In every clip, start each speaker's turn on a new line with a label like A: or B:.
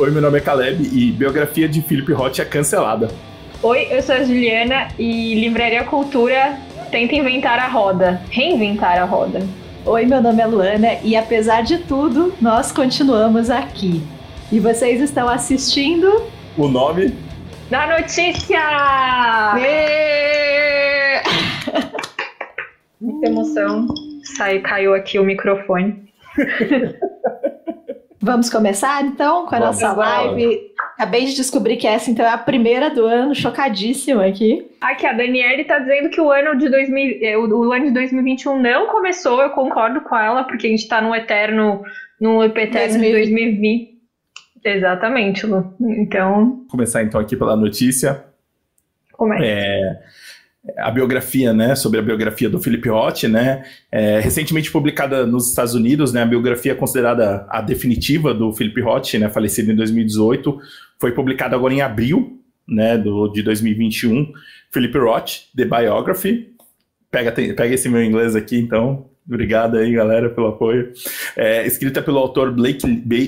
A: Oi, meu nome é Caleb e biografia de Philip Roth é cancelada.
B: Oi, eu sou a Juliana e Livraria Cultura tenta inventar a roda, reinventar a roda.
C: Oi, meu nome é Luana e apesar de tudo, nós continuamos aqui. E vocês estão assistindo
A: O nome
B: Da notícia! Muita emoção. Sai, caiu aqui o microfone.
C: Vamos começar então com a
A: Vamos.
C: nossa live. Acabei de descobrir que essa então é a primeira do ano, chocadíssima aqui.
B: Aqui, a Daniele tá dizendo que o ano de 2000, eh, o, ano de 2021 não começou, eu concordo com ela, porque a gente tá no eterno, no eterno de
C: 2020.
B: 2020. Exatamente, Lu. Então,
A: começar então aqui pela notícia.
B: como é?
A: É, a biografia, né, sobre a biografia do Philip Roth, né, é, recentemente publicada nos Estados Unidos, né, a biografia considerada a definitiva do Philip Roth, né, falecido em 2018, foi publicada agora em abril, né, do, de 2021, Philip Roth, The Biography, pega, pega esse meu inglês aqui, então, obrigado aí, galera, pelo apoio, é, escrita pelo autor Blake,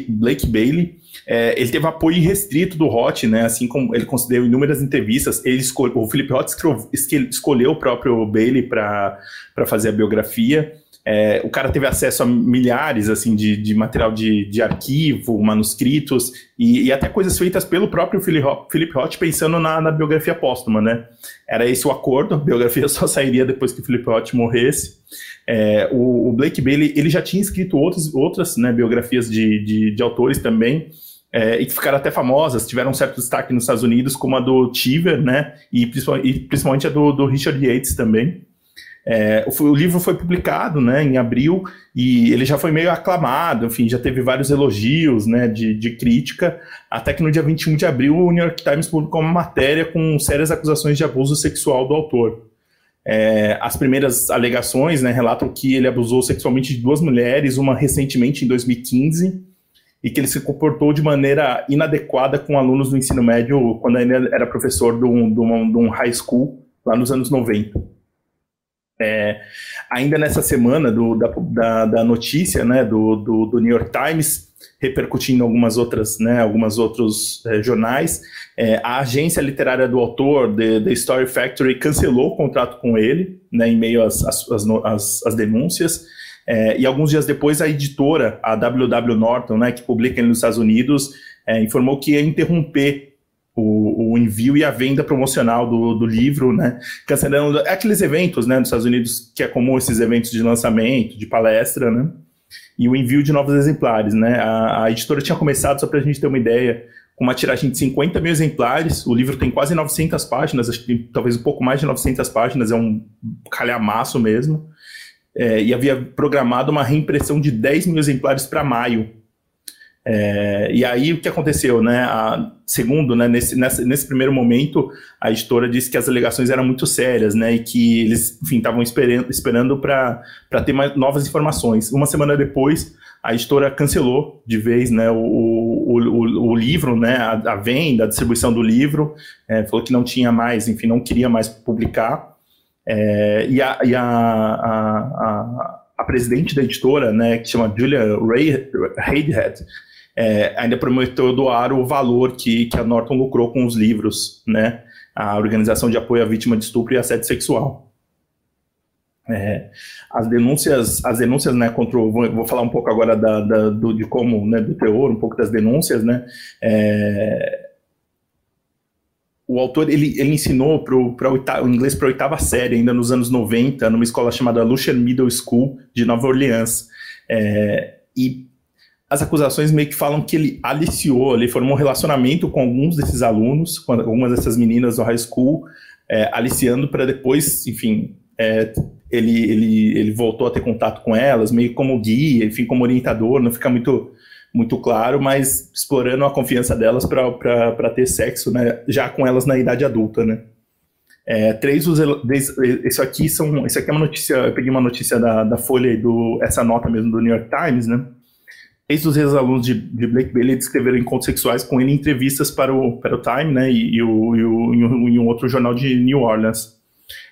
A: Blake Bailey, é, ele teve apoio irrestrito do Roth, né? Assim como ele concedeu inúmeras entrevistas. Ele o escro- esque- escolheu o próprio Bailey para fazer a biografia. É, o cara teve acesso a milhares assim de, de material de, de arquivo, manuscritos e, e até coisas feitas pelo próprio Philip Roth, pensando na, na biografia póstuma, né? Era esse o acordo, a biografia só sairia depois que o Philip Roth morresse. É, o, o Blake Bailey ele já tinha escrito outras, outras né, biografias de, de, de autores também, é, e que ficaram até famosas, tiveram um certo destaque nos Estados Unidos, como a do Cheever, né, e, e principalmente a do, do Richard Yates também. É, o, o livro foi publicado, né, em abril, e ele já foi meio aclamado, enfim, já teve vários elogios, né, de, de crítica, até que no dia 21 de abril o New York Times publicou uma matéria com sérias acusações de abuso sexual do autor. É, as primeiras alegações né, relatam que ele abusou sexualmente de duas mulheres, uma recentemente em 2015, e que ele se comportou de maneira inadequada com alunos do ensino médio quando ainda era professor de um, de de um high school lá nos anos 90. É, ainda nessa semana do- da, da- da notícia né, do, do- do New York Times, repercutindo em algumas outras, né, algumas outros eh, jornais, é, a agência literária do autor, The, The Story Factory, cancelou o contrato com ele, né, em meio às, às, às- às denúncias. É, e alguns dias depois, a editora, a WW Norton, né, que publica ele nos Estados Unidos, é, informou que ia interromper o, o envio e a venda promocional do, do livro, né, cancelando aqueles eventos né, nos Estados Unidos, que é comum esses eventos de lançamento, de palestra, né, e o envio de novos exemplares. Né, a, a editora tinha começado, só para a gente ter uma ideia, com uma tiragem de 50 mil exemplares. O livro tem quase 900 páginas, acho que talvez um pouco mais de 900 páginas, é um calhamaço mesmo. É, e havia programado uma reimpressão de 10 mil exemplares para maio. É, e aí o que aconteceu, né? A- segundo, né, nesse, nesse primeiro momento, a editora disse que as alegações eram muito sérias, né? E que eles, enfim, estavam esperando, esperando para ter mais, novas informações. Uma semana depois, a editora cancelou de vez né, o, o, o, o livro, né, a, a venda, a distribuição do livro, é, falou que não tinha mais, enfim, não queria mais publicar. É, e a, e a, a, a, presidente da editora, né, que chama Julia Hayhead, é, ainda prometeu doar o valor que, que a Norton lucrou com os livros, né, a Organização de Apoio à Vítima de Estupro e Assédio Sexual. É, as denúncias, as denúncias, né, contra o, vou, vou falar um pouco agora da, da- do, de como, né, do teor, um pouco das denúncias, né, é, o autor, ele, ele ensinou pro, pra oita- o inglês para a oitava série, ainda nos anos 90, numa escola chamada Lucian Middle School, de Nova Orleans, É, e as acusações meio que falam que ele aliciou, ele formou um relacionamento com alguns desses alunos, com algumas dessas meninas do high school, é, aliciando para depois, enfim, é, ele, ele, ele voltou a ter contato com elas, meio como guia, enfim, como orientador, não fica muito, muito claro, mas explorando a confiança delas para ter sexo, né, já com elas na idade adulta, né. É, três dos, isso aqui são, isso aqui é uma notícia, eu peguei uma notícia da, da Folha e do, essa nota mesmo do New York Times, né, Três dos ex-alunos de, de Blake Bailey descreveram encontros sexuais com ele em entrevistas para o, para o Time, né, e, e o, e, o, e um- e um outro jornal de New Orleans,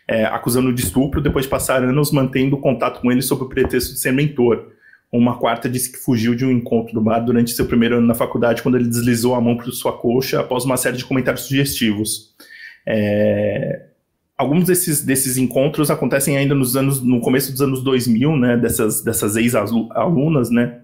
A: é, acusando de estupro depois de passar anos mantendo contato com ele sob o pretexto de ser mentor. Uma quarta disse que fugiu de um encontro do bar durante seu primeiro ano na faculdade, quando ele deslizou a mão por sua coxa após uma série de comentários sugestivos. É, alguns desses, desses encontros acontecem ainda nos anos, no começo dos anos 2000, né, dessas, dessas ex-alunas, né,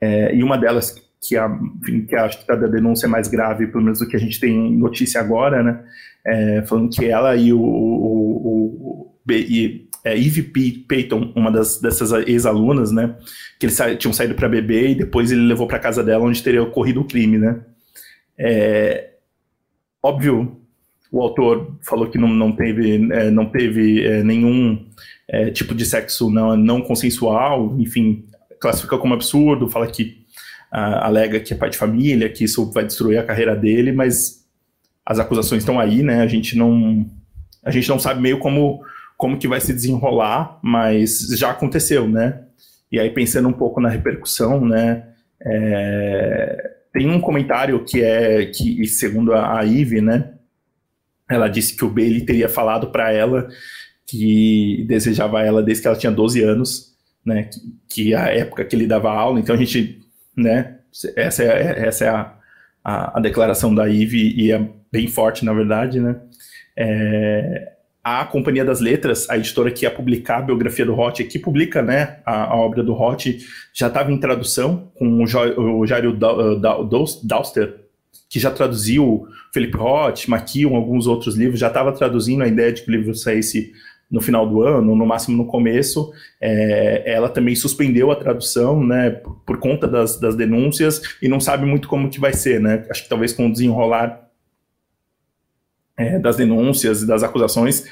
A: é, e uma delas que, a, enfim, que acho que a da denúncia mais grave, pelo menos do que a gente tem notícia agora, né, é, falando que ela e o, o, o e, é, Eve Payton, uma das, dessas ex-alunas, né, que eles sa tinham saído para beber e depois ele levou para casa dela onde teria ocorrido o crime, né. É, óbvio, o autor falou que não, não teve, é, não teve é, nenhum é, tipo de sexo não, não consensual, enfim, classifica como absurdo, fala que alega que é pai de família, que isso vai destruir a carreira dele, mas as acusações estão aí, né? A gente não a gente não sabe meio como como que vai se desenrolar, mas já aconteceu, né? E aí pensando um pouco na repercussão, né? É, tem um comentário que é que segundo a, Ive, né? Ela disse que o Bailey teria falado para ela que desejava ela desde que ela tinha 12 anos, né? Que, que a época que ele dava aula. Então a gente, né? Essa é, essa é a, a, a declaração da Ive e é bem forte, na verdade, né? É, a Companhia das Letras, a editora que ia publicar a biografia do Roth, que publica né, a, a obra do Roth, já estava em tradução com o, jo, o Jairo Dauster, que já traduziu Felipe Roth, Maquion, alguns outros livros, já estava traduzindo a ideia de que o livro saísse no final do ano, no máximo no começo. É, ela também suspendeu a tradução, né, por, por conta das, das, denúncias e não sabe muito como que vai ser, né? Acho que talvez com o desenrolar é, das denúncias e das acusações,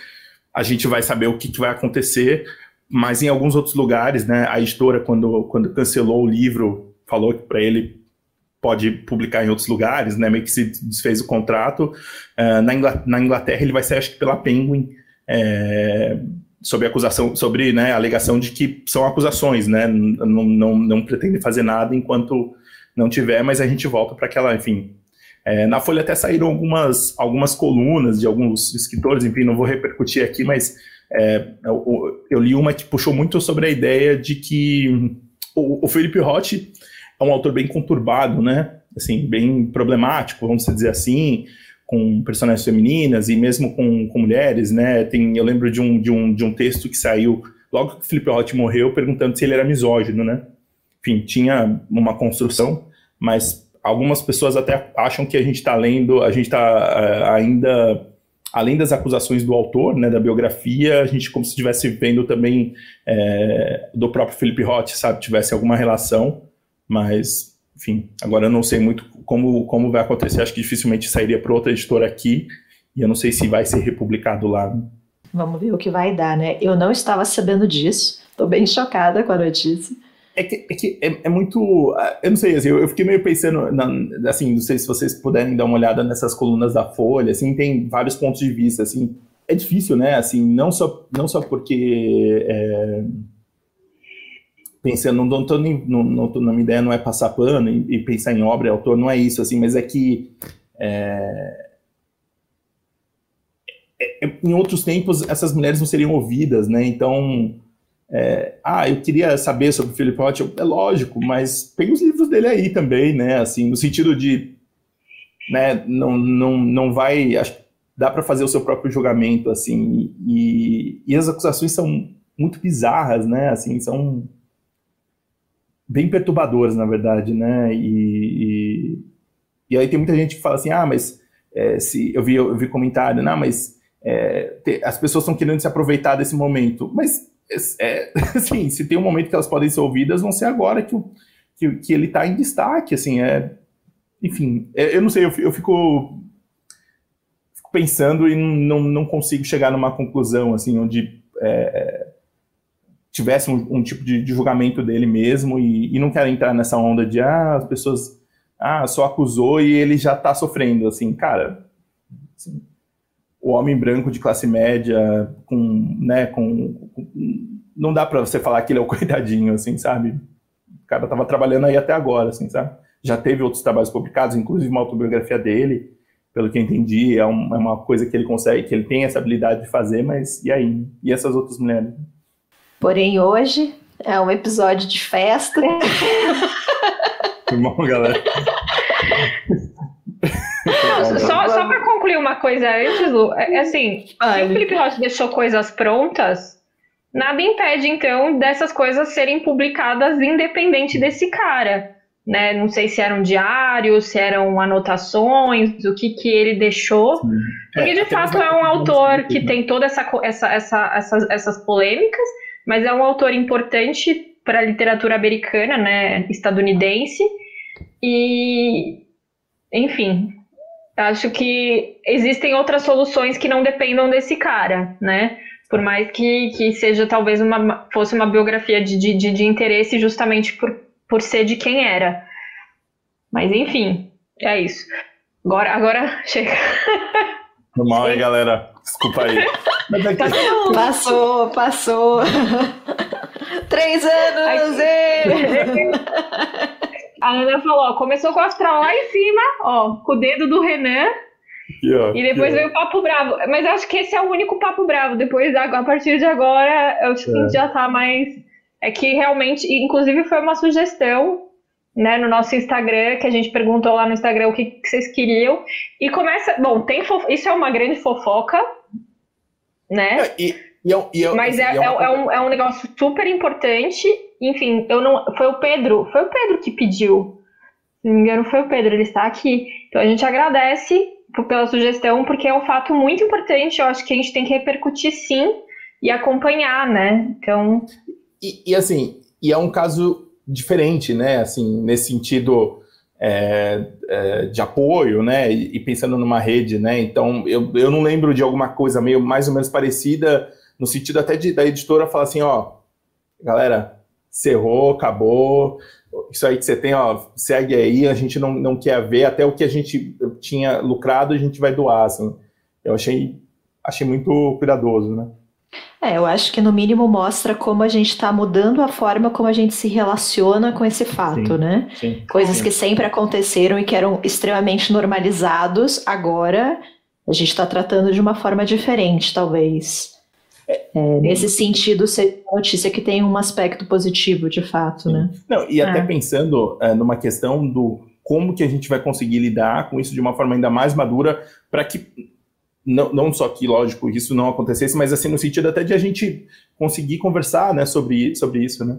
A: a gente vai saber o que, que vai acontecer. Mas em alguns outros lugares, né, a editora quando, quando cancelou o livro falou que para ele pode publicar em outros lugares, né, meio que se desfez o contrato. Uh, na, Inglaterra, na Inglaterra ele vai ser acho que pela Penguin é, sobre acusação, sobre né, a alegação de que são acusações, né, não, não, não pretende fazer nada enquanto não tiver, mas a gente volta para aquela, enfim. É, na Folha até saíram algumas, algumas colunas de alguns escritores, enfim, não vou repercutir aqui, mas é, eu, eu, li uma que puxou muito sobre a ideia de que o, o Felipe Roth é um autor bem conturbado, né? Assim, bem problemático, vamos dizer assim, com personagens femininas e mesmo com, com mulheres, né? Tem, eu lembro de um, de, um, de um texto que saiu logo que o Felipe Roth morreu, perguntando se ele era misógino, né? Enfim, tinha uma construção, mas algumas pessoas até acham que a gente está lendo, a gente está eh, ainda além das acusações do autor, né, da biografia, a gente como se estivesse vendo também é, do próprio Felipe Roth, sabe, tivesse alguma relação, mas enfim, agora eu não sei muito como, como vai acontecer, acho que dificilmente sairia para outra editora aqui, e eu não sei se vai ser republicado lá.
C: Vamos ver o que vai dar, né? Eu não estava sabendo disso, estou bem chocada com a notícia.
A: É que, é, que é, é, muito. Eu não sei, assim, eu, eu fiquei meio pensando, na, assim, não sei se vocês puderem dar uma olhada nessas colunas da Folha, assim, tem vários pontos de vista, assim. É difícil, né? Assim, não só, não só porque. É, pensando, não estou não, não tô, na minha ideia não é passar pano e, e, pensar em obra autor, não é isso, assim, mas é que é, é, é, em outros tempos essas mulheres não seriam ouvidas, né? Então, é, ah, eu queria saber sobre o Philip Roth, é lógico, mas tem os livros dele aí também, né? Assim, no sentido de, né? Não, não, não vai, acho, dá para fazer o seu próprio julgamento, assim, e, e as acusações são muito bizarras, né? Assim, são bem perturbadoras, na verdade, né? E, e, e, aí tem muita gente que fala assim, ah, mas é, se eu vi, eu vi comentário, não, mas é, te, as pessoas estão querendo se aproveitar desse momento. Mas, é, assim, se tem um momento que elas podem ser ouvidas, vão ser agora que, o, que, que ele está em destaque, assim, é... Enfim, é, eu não sei, eu, eu fico, fico pensando e não, não consigo chegar numa conclusão, assim, onde... É, tivesse um, um tipo de, de, julgamento dele mesmo e, e, não quero entrar nessa onda de ah, as pessoas ah, só acusou e ele já está sofrendo, assim, cara, assim, o homem branco de classe média com, né, com, com não dá para você falar que ele é o coitadinho, assim, sabe? O cara tava trabalhando aí até agora, assim, sabe? Já teve outros trabalhos publicados, inclusive uma autobiografia dele, pelo que eu entendi, é, um, é uma coisa que ele consegue, que ele tem essa habilidade de fazer, mas e aí? E essas outras mulheres?
C: Porém, hoje É um episódio de festa.
A: Bom, galera.
B: Não, só só para concluir uma coisa antes, Lu, é assim, se o Felipe Rocha deixou coisas prontas, nada impede, então, dessas coisas serem publicadas independente desse cara. Né? Não sei se eram diários, se eram anotações, o que, que ele deixou. Sim. Porque, de é, fato, é um autor que né? tem todas essa, essa, essa, essas, essas polêmicas, mas é um autor importante para a literatura americana, né, estadunidense. E, enfim, acho que existem outras soluções que não dependam desse cara, né? Por mais que, que seja talvez uma fosse uma biografia de, de, de interesse justamente por, por ser de quem era. Mas enfim, é isso. Agora, agora chega.
A: Normal aí, galera. Desculpa aí.
C: Mas aqui... É passou, passou. Três anos!
B: A Ana falou, ó, começou com o astral lá em cima, ó, com o dedo do Renan. E, ó, e depois veio o Papo Bravo. Mas acho que esse é o único Papo Bravo. Depois, a partir de agora, eu acho que a gente é. já tá mais. É que realmente, inclusive foi uma sugestão, né, no nosso Instagram, que a gente perguntou lá no Instagram o que, que vocês queriam. E começa. Bom, tem fofo... isso é uma grande fofoca, né?
A: É, e, e é, e é,
B: Mas é, é, uma... é, um, é um negócio super importante enfim, eu não. Foi o Pedro, foi o Pedro que pediu. Se não me engano, foi o Pedro, ele está aqui. Então a gente agradece pela sugestão, porque é um fato muito importante. Eu acho que a gente tem que repercutir sim e acompanhar, né? Então.
A: E, e assim, e é um caso diferente, né? Assim, nesse sentido. É, é, de apoio, né, e, e, pensando numa rede, né, então eu, eu não lembro de alguma coisa meio mais ou menos parecida, no sentido até de, da editora falar assim, ó, galera, cerrou, acabou. Isso aí que você tem, ó, segue aí, a gente não, não quer ver, até o que a gente tinha lucrado a gente vai doar, assim. Eu achei, achei muito cuidadoso, né?
C: É, eu acho que no mínimo mostra como a gente está mudando a forma como a gente se relaciona com esse fato, sim, né? Sim, Coisas sim. que sempre aconteceram e que eram extremamente normalizados, agora a gente está tratando de uma forma diferente, talvez. É, nesse sentido, ser notícia que tem um aspecto positivo, de fato, né?
A: Não, e até é. pensando é, numa questão do como que a gente vai conseguir lidar com isso de uma forma ainda mais madura para que não, não só que, lógico, isso não acontecesse, mas assim, no sentido até de a gente conseguir conversar né, sobre, sobre isso, né?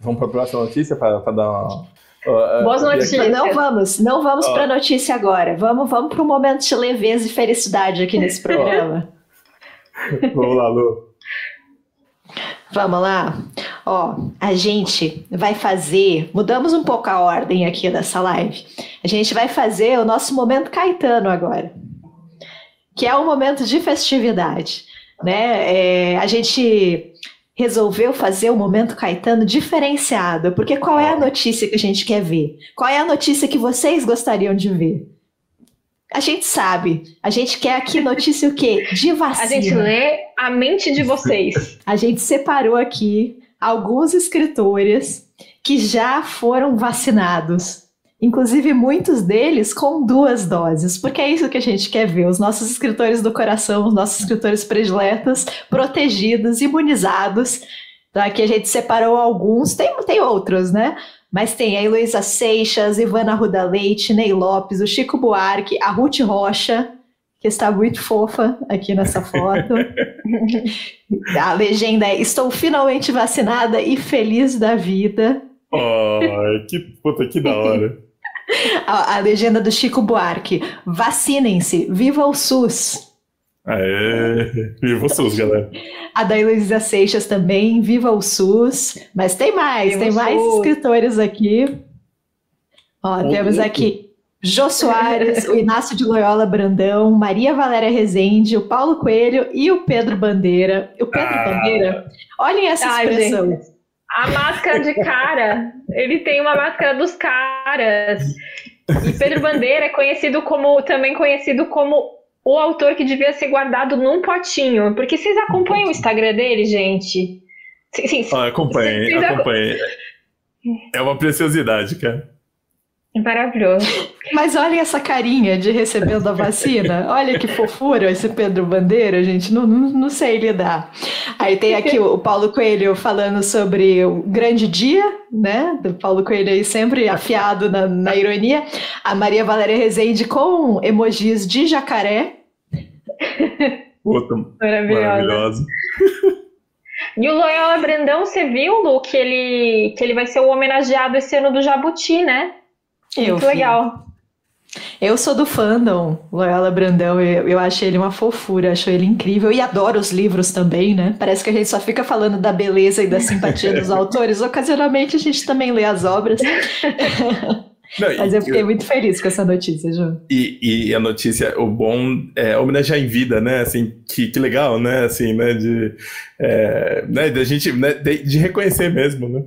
A: Vamos para a próxima notícia para dar uma...
C: Uh, Boas notícias. Não vamos, não vamos uh, para a notícia agora. Vamos, vamos para um momento de leveza e felicidade aqui nesse programa.
A: Vamos lá, Lu.
C: Vamos lá? Ó, a gente vai fazer. Mudamos um pouco a ordem aqui dessa live. A gente vai fazer o nosso momento Caetano agora, que é um momento de festividade. Né? É, a gente resolveu fazer o momento Caetano diferenciado, porque qual é a notícia que a gente quer ver? Qual é a notícia que vocês gostariam de ver? A gente sabe. A gente quer aqui notícia o quê? De vacina.
B: A gente lê a mente de vocês.
C: A gente separou aqui alguns escritores que já foram vacinados. Inclusive, muitos deles com duas doses, porque é isso que a gente quer ver: os nossos escritores do coração, os nossos escritores prediletos, protegidos, imunizados. Então, aqui a gente separou alguns, tem, tem outros, né? Mas tem a Heloísa Seixas, Ivana Ruda Leite, Ney Lopes, o Chico Buarque, a Ruth Rocha, que está muito fofa aqui nessa foto. a legenda é: Estou finalmente vacinada e feliz da vida.
A: Ai, que puta, que da hora.
C: a, a legenda do Chico Buarque: Vacinem-se, viva o SUS.
A: Aê, viva o SUS, galera.
C: A da Heloísa Seixas também, viva o SUS. Mas tem mais, viva tem mais SUS. escritores aqui. Ó, temos aqui Jô Soares, o Inácio de Loyola Brandão, Maria Valéria Rezende, o Paulo Coelho e o Pedro Bandeira. O Pedro ah. Bandeira, olhem essa Ai, expressão. Gente.
B: A máscara de cara, ele tem uma máscara dos caras. E Pedro Bandeira é conhecido como, também conhecido como o autor que devia ser guardado num potinho. Porque vocês acompanham o Instagram dele, gente?
A: Sim, sim, ah, acompanhei, acompanhei. É uma preciosidade, cara.
B: Maravilhoso.
C: Mas olha essa carinha de recebendo a vacina. Olha que fofura esse Pedro Bandeira, gente. Não, não, não sei lidar. Aí tem aqui o Paulo Coelho falando sobre o grande dia, né? Do Paulo Coelho aí sempre afiado na, na ironia. A Maria Valéria Rezende com emojis de jacaré.
A: Puta, maravilhoso.
B: E o Loyola Brandão, você viu, Lu, que ele, que ele vai ser o homenageado esse ano do Jabuti, né?
C: Eu
B: Muito legal.
C: Eu sou do fandom, Loyola Brandão, eu, eu acho ele uma fofura, acho ele incrível e adoro os livros também, né? Parece que a gente só fica falando da beleza e da simpatia dos autores, ocasionalmente a gente também lê as obras. Não, Mas eu fiquei eu, muito feliz com essa notícia, João.
A: E, e, a notícia, o bom é homenagear em vida, né? Assim, que, que legal, né? Assim, né? De, é, né? de a gente, né? de, de reconhecer mesmo, né?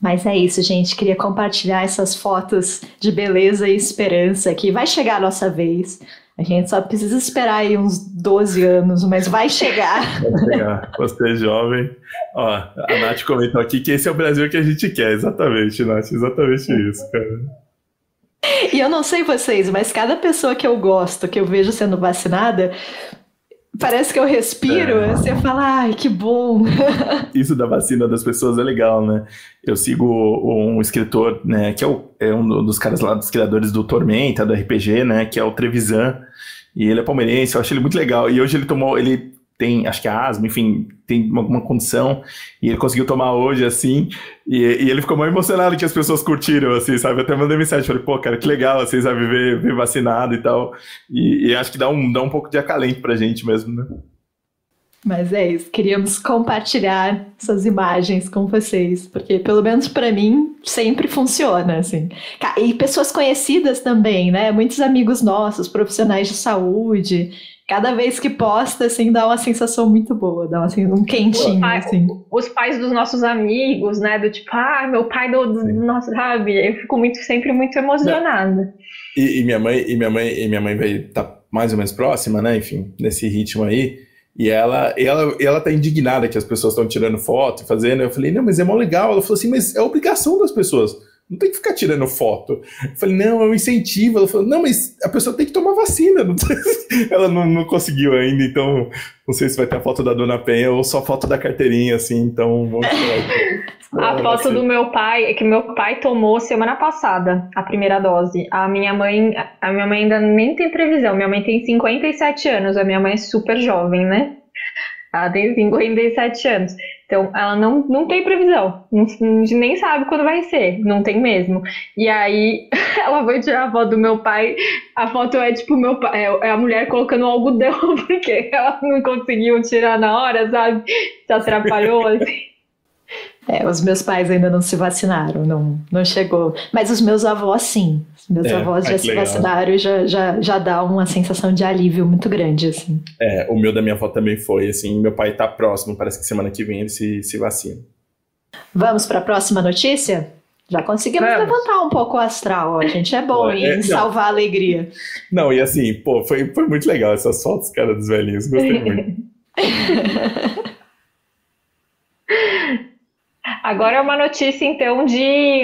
C: Mas é isso, gente. Queria compartilhar essas fotos de beleza e esperança que vai chegar a nossa vez. A gente só precisa esperar aí uns 12 anos, mas vai chegar.
A: Vai chegar. Você é jovem. Ó, a Nath comentou aqui que esse é o Brasil que a gente quer. Exatamente, Nath. Exatamente isso, cara.
C: E eu não sei vocês, mas cada pessoa que eu gosto, que eu vejo sendo vacinada, Parece que eu respiro, é. você fala, ai, que bom.
A: Isso da vacina das pessoas é legal, né? Eu sigo um escritor, né, que é, o, é um dos caras lá dos criadores do Tormenta, do RPG, né, que é o Trevisan. E ele é palmeirense, eu acho ele muito legal. E hoje ele tomou, ele tem, acho que é asma, enfim, tem alguma condição, e ele conseguiu tomar hoje, assim, e, e, ele ficou muito emocionado que as pessoas curtiram, assim, sabe? Até mandei mensagem, falei, pô, cara, que legal, vocês assim, sabe, ver, ver vacinado e tal, e, e, acho que dá um, dá um pouco de acalento pra gente mesmo, né?
C: Mas é isso, queríamos compartilhar essas imagens com vocês, porque pelo menos para mim sempre funciona, assim. E pessoas conhecidas também, né? Muitos amigos nossos, profissionais de saúde, cada vez que posta, assim, dá uma sensação muito boa, dá assim, um quentinho, pai, assim.
B: Os pais dos nossos amigos, né, do tipo, ah, meu pai do, do nosso, sabe? Eu fico muito, sempre muito emocionada.
A: E, e, minha mãe, e minha mãe, e minha mãe vai estar tá mais ou menos próxima, né, enfim, nesse ritmo aí, e ela, ela, ela tá indignada que as pessoas estão tirando foto e fazendo, eu falei, não, mas é mó legal, ela falou assim, mas é obrigação das pessoas, não tem que ficar tirando foto. Eu falei, não, é um incentivo. Ela falou, não, mas a pessoa tem que tomar vacina. Ela não, não, conseguiu ainda, então não sei se vai ter a foto da Dona Penha ou só foto da carteirinha, assim, então vamos
B: A foto do meu pai é que meu pai tomou semana passada a primeira dose. A minha mãe, a minha mãe ainda nem tem previsão. Minha mãe tem 57 anos, a minha mãe é super jovem, né? Ela tem 57 anos. Então, ela não, não tem previsão, não, nem sabe quando vai ser, não tem mesmo. E aí, ela foi tirar a foto do meu pai, a foto é tipo meu pai, é, é a mulher colocando algodão, porque ela não conseguiu tirar na hora, sabe? Se atrapalhou, assim.
C: É, os meus pais ainda não se vacinaram, não, não chegou. Mas os meus avós, sim. Os meus é, avós já se legal. vacinaram e já, já, já dá uma sensação de alívio muito grande, assim.
A: É, o meu da minha avó também foi, assim. Meu pai tá próximo, parece que semana que vem ele se, se vacina.
C: Vamos para a próxima notícia? Já conseguimos Vamos. levantar um pouco o astral, ó. A gente é bom é, em salvar a alegria.
A: Não, e assim, pô, foi, foi muito legal essas fotos, cara, dos velhinhos. Gostei muito.
B: Agora é uma notícia, então, de.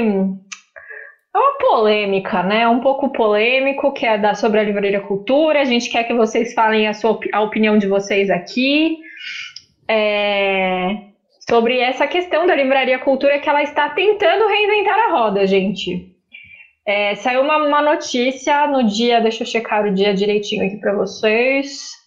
B: É uma polêmica, né? Um pouco polêmico, que é da, sobre a Livraria Cultura. A gente quer que vocês falem a, sua, a opinião de vocês aqui. É, sobre essa questão da Livraria Cultura, que ela está tentando reinventar a roda, gente. É, saiu uma, uma notícia no dia, deixa eu checar o dia direitinho aqui para vocês.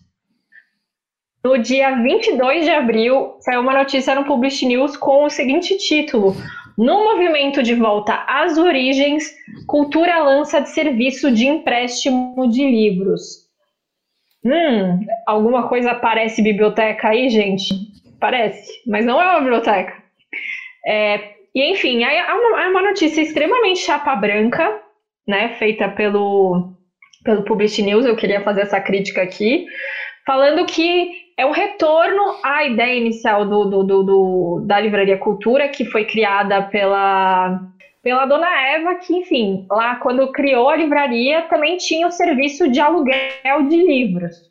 B: No dia 22 de abril, saiu uma notícia no Publish News com o seguinte título: No movimento de volta às origens, Cultura lança de serviço de empréstimo de livros. Hum, alguma coisa parece biblioteca aí, gente? Parece, mas não é uma biblioteca. É, e enfim, é uma, é uma notícia extremamente chapa branca, né, feita pelo, pelo Publish News. Eu queria fazer essa crítica aqui, falando que é um retorno à ideia inicial do, do, do, do, da Livraria Cultura, que foi criada pela, pela dona Eva, que, enfim, lá quando criou a livraria também tinha o serviço de aluguel de livros.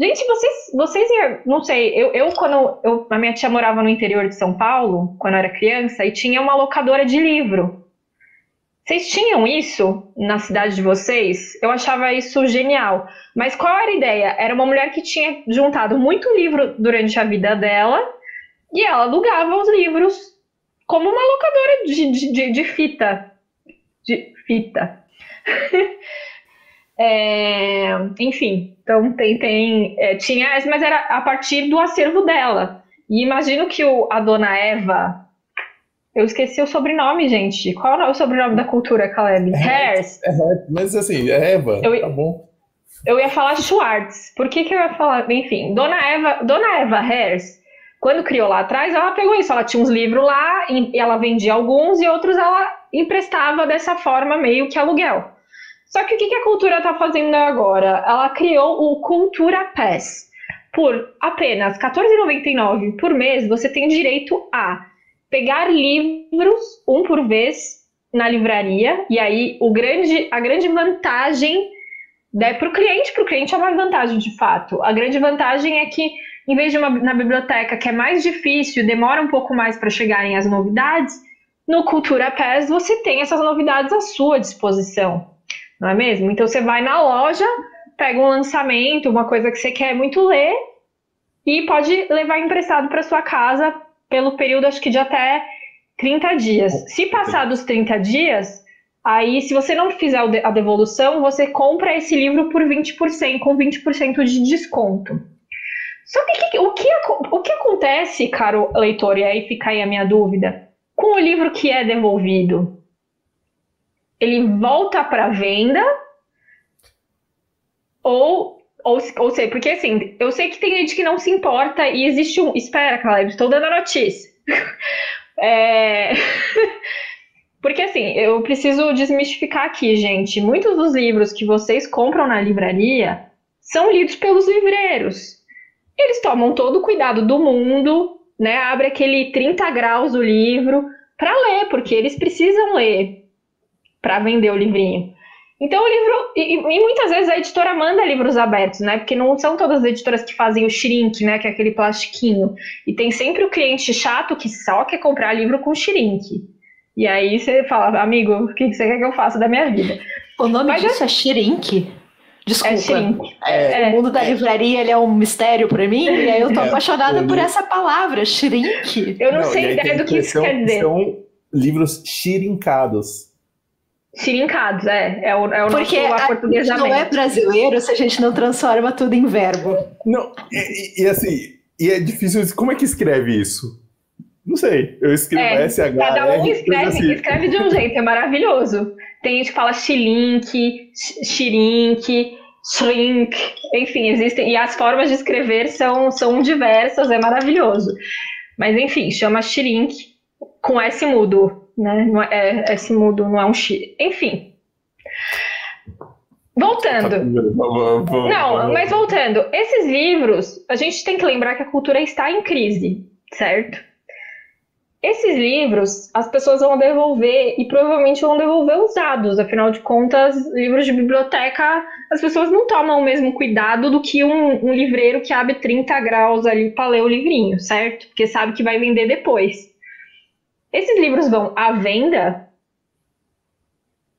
B: Gente, vocês, vocês não sei, eu, eu quando eu, a minha tia morava no interior de São Paulo, quando eu era criança, e tinha uma locadora de livro. Vocês tinham isso na cidade de vocês? Eu achava isso genial. Mas qual era a ideia? Era uma mulher que tinha juntado muito livro durante a vida dela e ela alugava os livros como uma locadora de, de, de, de fita. De fita. é, enfim, então tem, tem é, tinha, mas era a partir do acervo dela. E imagino que o, a dona Eva eu esqueci o sobrenome, gente. Qual é o sobrenome da cultura, Caleb? É, Hairs.
D: É, mas assim, é Eva, eu, tá bom.
B: Eu ia falar Schwartz. Por que, que eu ia falar? Enfim, Dona Eva, Dona Eva Hairs, quando criou lá atrás, ela pegou isso. Ela tinha uns livros lá e ela vendia alguns e outros ela emprestava dessa forma, meio que aluguel. Só que o que, que a cultura está fazendo agora? Ela criou o Cultura Pass. Por apenas R$14,99 por mês, você tem direito a pegar livros, um por vez, na livraria, e aí o grande, a grande vantagem né, para o cliente, para o cliente é uma vantagem de fato. A grande vantagem é que, em vez de uma na biblioteca que é mais difícil, demora um pouco mais para chegarem as novidades, no Cultura Pass você tem essas novidades à sua disposição, não é mesmo? Então você vai na loja, pega um lançamento, uma coisa que você quer muito ler, e pode levar emprestado para sua casa pelo período, acho que de até 30 dias. Se passar dos 30 dias, aí se você não fizer a devolução, você compra esse livro por 20%, com 20% de desconto. Só que o que, o que acontece, caro leitor, e aí fica aí a minha dúvida, com o livro que é devolvido? Ele volta para venda ou ou, ou sei, porque assim, eu sei que tem gente que não se importa e existe um. Espera, Caleb, estou dando a notícia. é... Porque assim, eu preciso desmistificar aqui, gente. Muitos dos livros que vocês compram na livraria são lidos pelos livreiros. Eles tomam todo o cuidado do mundo, né? Abre aquele 30 graus do livro para ler, porque eles precisam ler para vender o livrinho. Então o livro. E, e, muitas vezes a editora manda livros abertos, né? Porque não são todas as editoras que fazem o shrink, né? Que é aquele plastiquinho. E tem sempre o cliente chato que só quer comprar livro com shrink. E aí você fala, amigo, o que você quer que eu faça da minha vida?
C: O nome Mas disso é, é shrink? Desculpa. É shrink. É, o mundo da livraria ele é um mistério para mim, e aí eu tô é, apaixonada por essa palavra, shrink.
B: Eu não, não sei ideia do que isso quer dizer.
D: São livros shirincados.
B: Chirincados, é. É o, é o Porque nosso aportuguesamento.
C: não é brasileiro se a gente não transforma tudo em verbo.
D: Não, e, e, assim, e é difícil. Como é que escreve isso? Não sei. Eu escrevo é, SH.
B: Cada um escreve, assim. escreve de um jeito, é maravilhoso. Tem gente que fala xilink, xirink, shrink, enfim, existem. E as formas de escrever são, são diversas, é maravilhoso. Mas enfim, chama xirink com S mudo né? Não é, é, esse mudo não é um X. Enfim. Voltando. Tá não, mas voltando. Esses livros, a gente tem que lembrar que a cultura está em crise, certo? Esses livros, as pessoas vão devolver e provavelmente vão devolver usados. Afinal de contas, livros de biblioteca, as pessoas não tomam o mesmo cuidado do que um, um livreiro que abre 30 graus ali para ler o livrinho, certo? Porque sabe que vai vender depois. Esses livros vão à venda.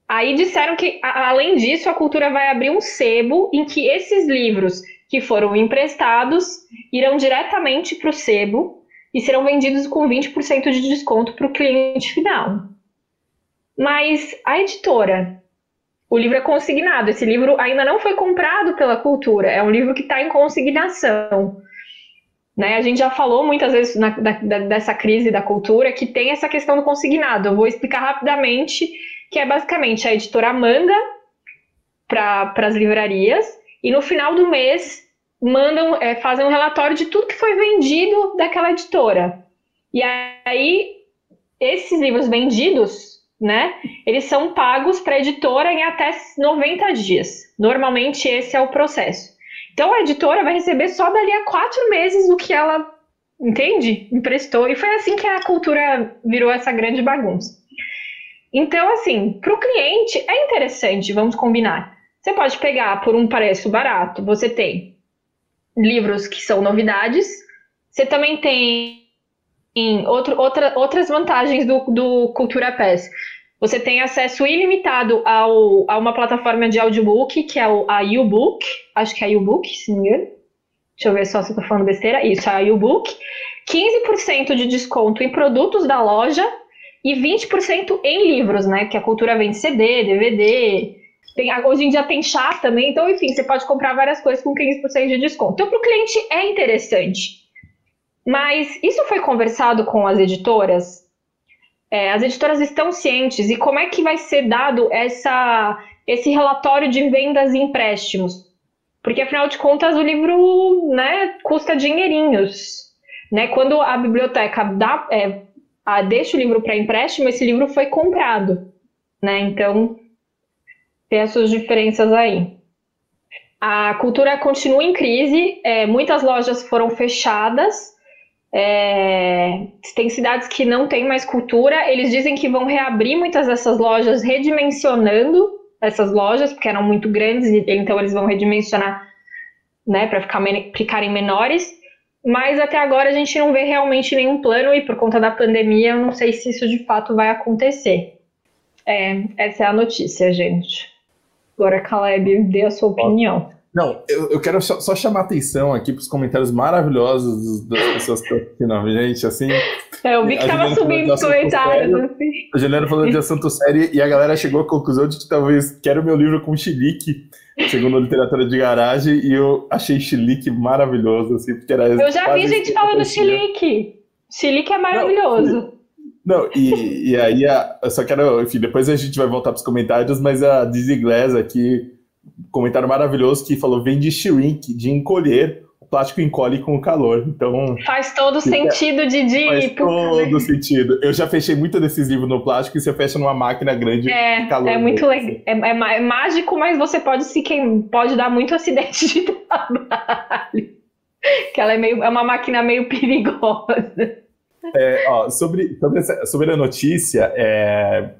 B: Aí disseram que, além disso, a cultura vai abrir um sebo em que esses livros que foram emprestados irão diretamente para o sebo e serão vendidos com 20% de desconto para o cliente final. Mas a editora, o livro é consignado. Esse livro ainda não foi comprado pela cultura, é um livro que está em consignação. Né? A gente já falou muitas vezes na, da, dessa crise da cultura que tem essa questão do consignado. Eu vou explicar rapidamente, que é basicamente a editora manda para as livrarias e no final do mês mandam, é, fazem um relatório de tudo que foi vendido daquela editora. E aí, esses livros vendidos, né, eles são pagos para a editora em até 90 dias. Normalmente esse é o processo. Então a editora vai receber só dali a quatro meses o que ela, entende? Emprestou. E foi assim que a cultura virou essa grande bagunça. Então, assim, para o cliente é interessante, vamos combinar. Você pode pegar por um preço barato, você tem livros que são novidades, você também tem outro, outra, outras vantagens do, do Cultura Pass. Você tem acesso ilimitado ao, a uma plataforma de audiobook, que é a YouBook, acho que é a YouBook, se não me engano. Deixa eu ver só se eu tô falando besteira. Isso, a YouBook. 15% de desconto em produtos da loja e 20% em livros, né? Que a cultura vende CD, DVD. Tem, hoje em dia tem chá também, então, enfim, você pode comprar várias coisas com 15% de desconto. Então, para o cliente é interessante. Mas isso foi conversado com as editoras? É, as editoras estão cientes e como é que vai ser dado essa, esse relatório de vendas e empréstimos? Porque afinal de contas o livro né, custa dinheirinhos. Né? Quando a biblioteca dá, é, a, deixa o livro para empréstimo, esse livro foi comprado. Né? Então tem essas diferenças aí. A cultura continua em crise, é, muitas lojas foram fechadas é, tem cidades que não têm mais cultura, eles dizem que vão reabrir muitas dessas lojas, redimensionando essas lojas, porque eram muito grandes, então eles vão redimensionar né, para ficar, ficarem menores. Mas até agora a gente não vê realmente nenhum plano, e por conta da pandemia, eu não sei se isso de fato vai acontecer. É, essa é a notícia, gente. Agora, Caleb, dê a sua opinião.
A: Não, eu, eu quero só, só, chamar atenção aqui para os comentários maravilhosos das pessoas que estão assistindo gente, assim.
B: É, eu vi que estava subindo os comentários. Assim.
A: A Juliana falou de assunto sério e a galera chegou à conclusão de que talvez quero meu livro com chilique, segundo a literatura de garagem, e eu achei chilique maravilhoso, assim, porque era
B: Eu já vi gente falando chilique. Chilique é maravilhoso.
A: Não, e, e aí, a, eu só quero, enfim, depois a gente vai voltar para os comentários, mas a Dizzy Glass aqui comentário maravilhoso que falou: vem de shrink, de encolher, o plástico encolhe com o calor. Então.
B: Faz todo sentido, Didi.
A: Faz todo sentido. Eu já fechei muito desses livros no plástico e você fecha numa máquina grande
B: é, calor. É muito legal. É, é, é, mágico, mas você pode se queimar, pode dar muito acidente de trabalho. que ela é, meio, é uma máquina meio perigosa.
A: É, ó, sobre, sobre, essa, sobre a notícia, é,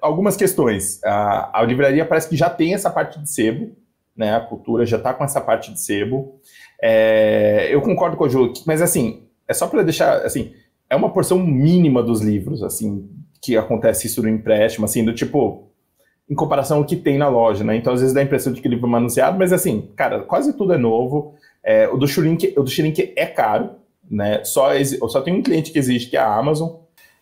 A: algumas questões. A, a, livraria parece que já tem essa parte de sebo, né? A cultura já está com essa parte de sebo. É, eu concordo com o Ju, mas assim, é só para deixar, assim, é uma porção mínima dos livros, assim, que acontece isso no empréstimo, assim, do tipo, em comparação ao que tem na loja, né? Então, às vezes dá a impressão de que livro é manuseado, mas assim, cara, quase tudo é novo. É, o do Shrink, o do Shrink é caro, né? Só, só tem um cliente que exige, que é a Amazon.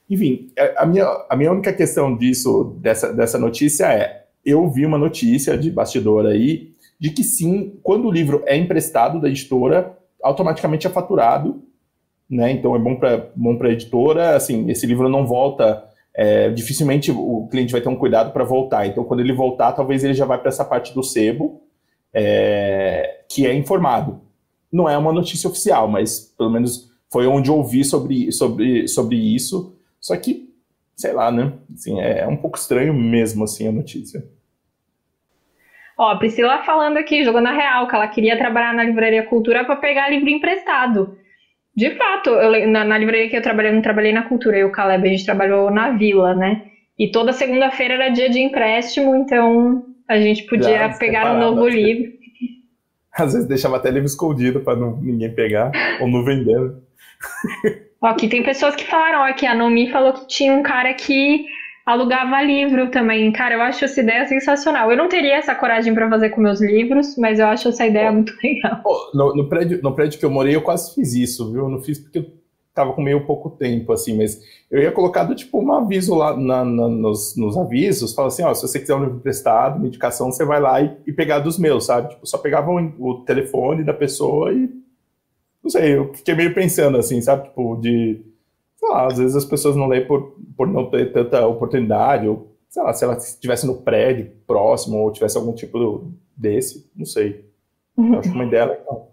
A: Enfim, é, a minha, a minha única questão disso, dessa, dessa notícia é: eu vi uma notícia de bastidor aí de que sim, quando o livro é emprestado da editora, automaticamente é faturado, né? Então é bom para bom a editora. Assim, esse livro não volta. É, dificilmente o cliente vai ter um cuidado para voltar. Então, quando ele voltar, talvez ele já vai para essa parte do sebo, é, que é informado. Não é uma notícia oficial, mas pelo menos foi onde eu ouvi sobre, sobre, sobre isso. Só que, sei lá, né? Assim, é, é um pouco estranho mesmo, assim, a notícia.
B: Ó, a Priscila falando aqui, jogando a real, que ela queria trabalhar na Livraria Cultura para pegar livro emprestado. De fato, eu, na, na, livraria que eu trabalhei, eu não trabalhei na Cultura, eu e o Caleb, a gente trabalhou na Vila, né? E toda segunda-feira era dia de empréstimo, então a gente podia Já, pegar um novo livro.
A: Às vezes deixava até livro escondido para ninguém pegar, ou não vender.
B: Aqui tem pessoas que falaram, ó, que a Nomi falou que tinha um cara que alugava livro também. Cara, eu acho essa ideia sensacional. Eu não teria essa coragem para fazer com meus livros, mas eu acho essa ideia oh, muito legal.
A: Oh, no, no, prédio, no prédio que eu morei, eu quase fiz isso, viu? Eu não fiz porque eu tava com meio pouco tempo, assim, mas eu ia colocar tipo um aviso lá na, na, nos, nos, avisos, fala assim, ó, se você quiser um livro emprestado, uma indicação, você vai lá e, e pegar dos meus, sabe? Tipo, só pegava o, o telefone da pessoa e não sei, eu fiquei meio pensando assim, sabe? Tipo, de. Sei lá, às vezes as pessoas não leem por, por não ter tanta oportunidade, ou sei lá, se ela estivesse no prédio próximo, ou tivesse algum tipo desse, não sei. Eu acho uma ideia legal.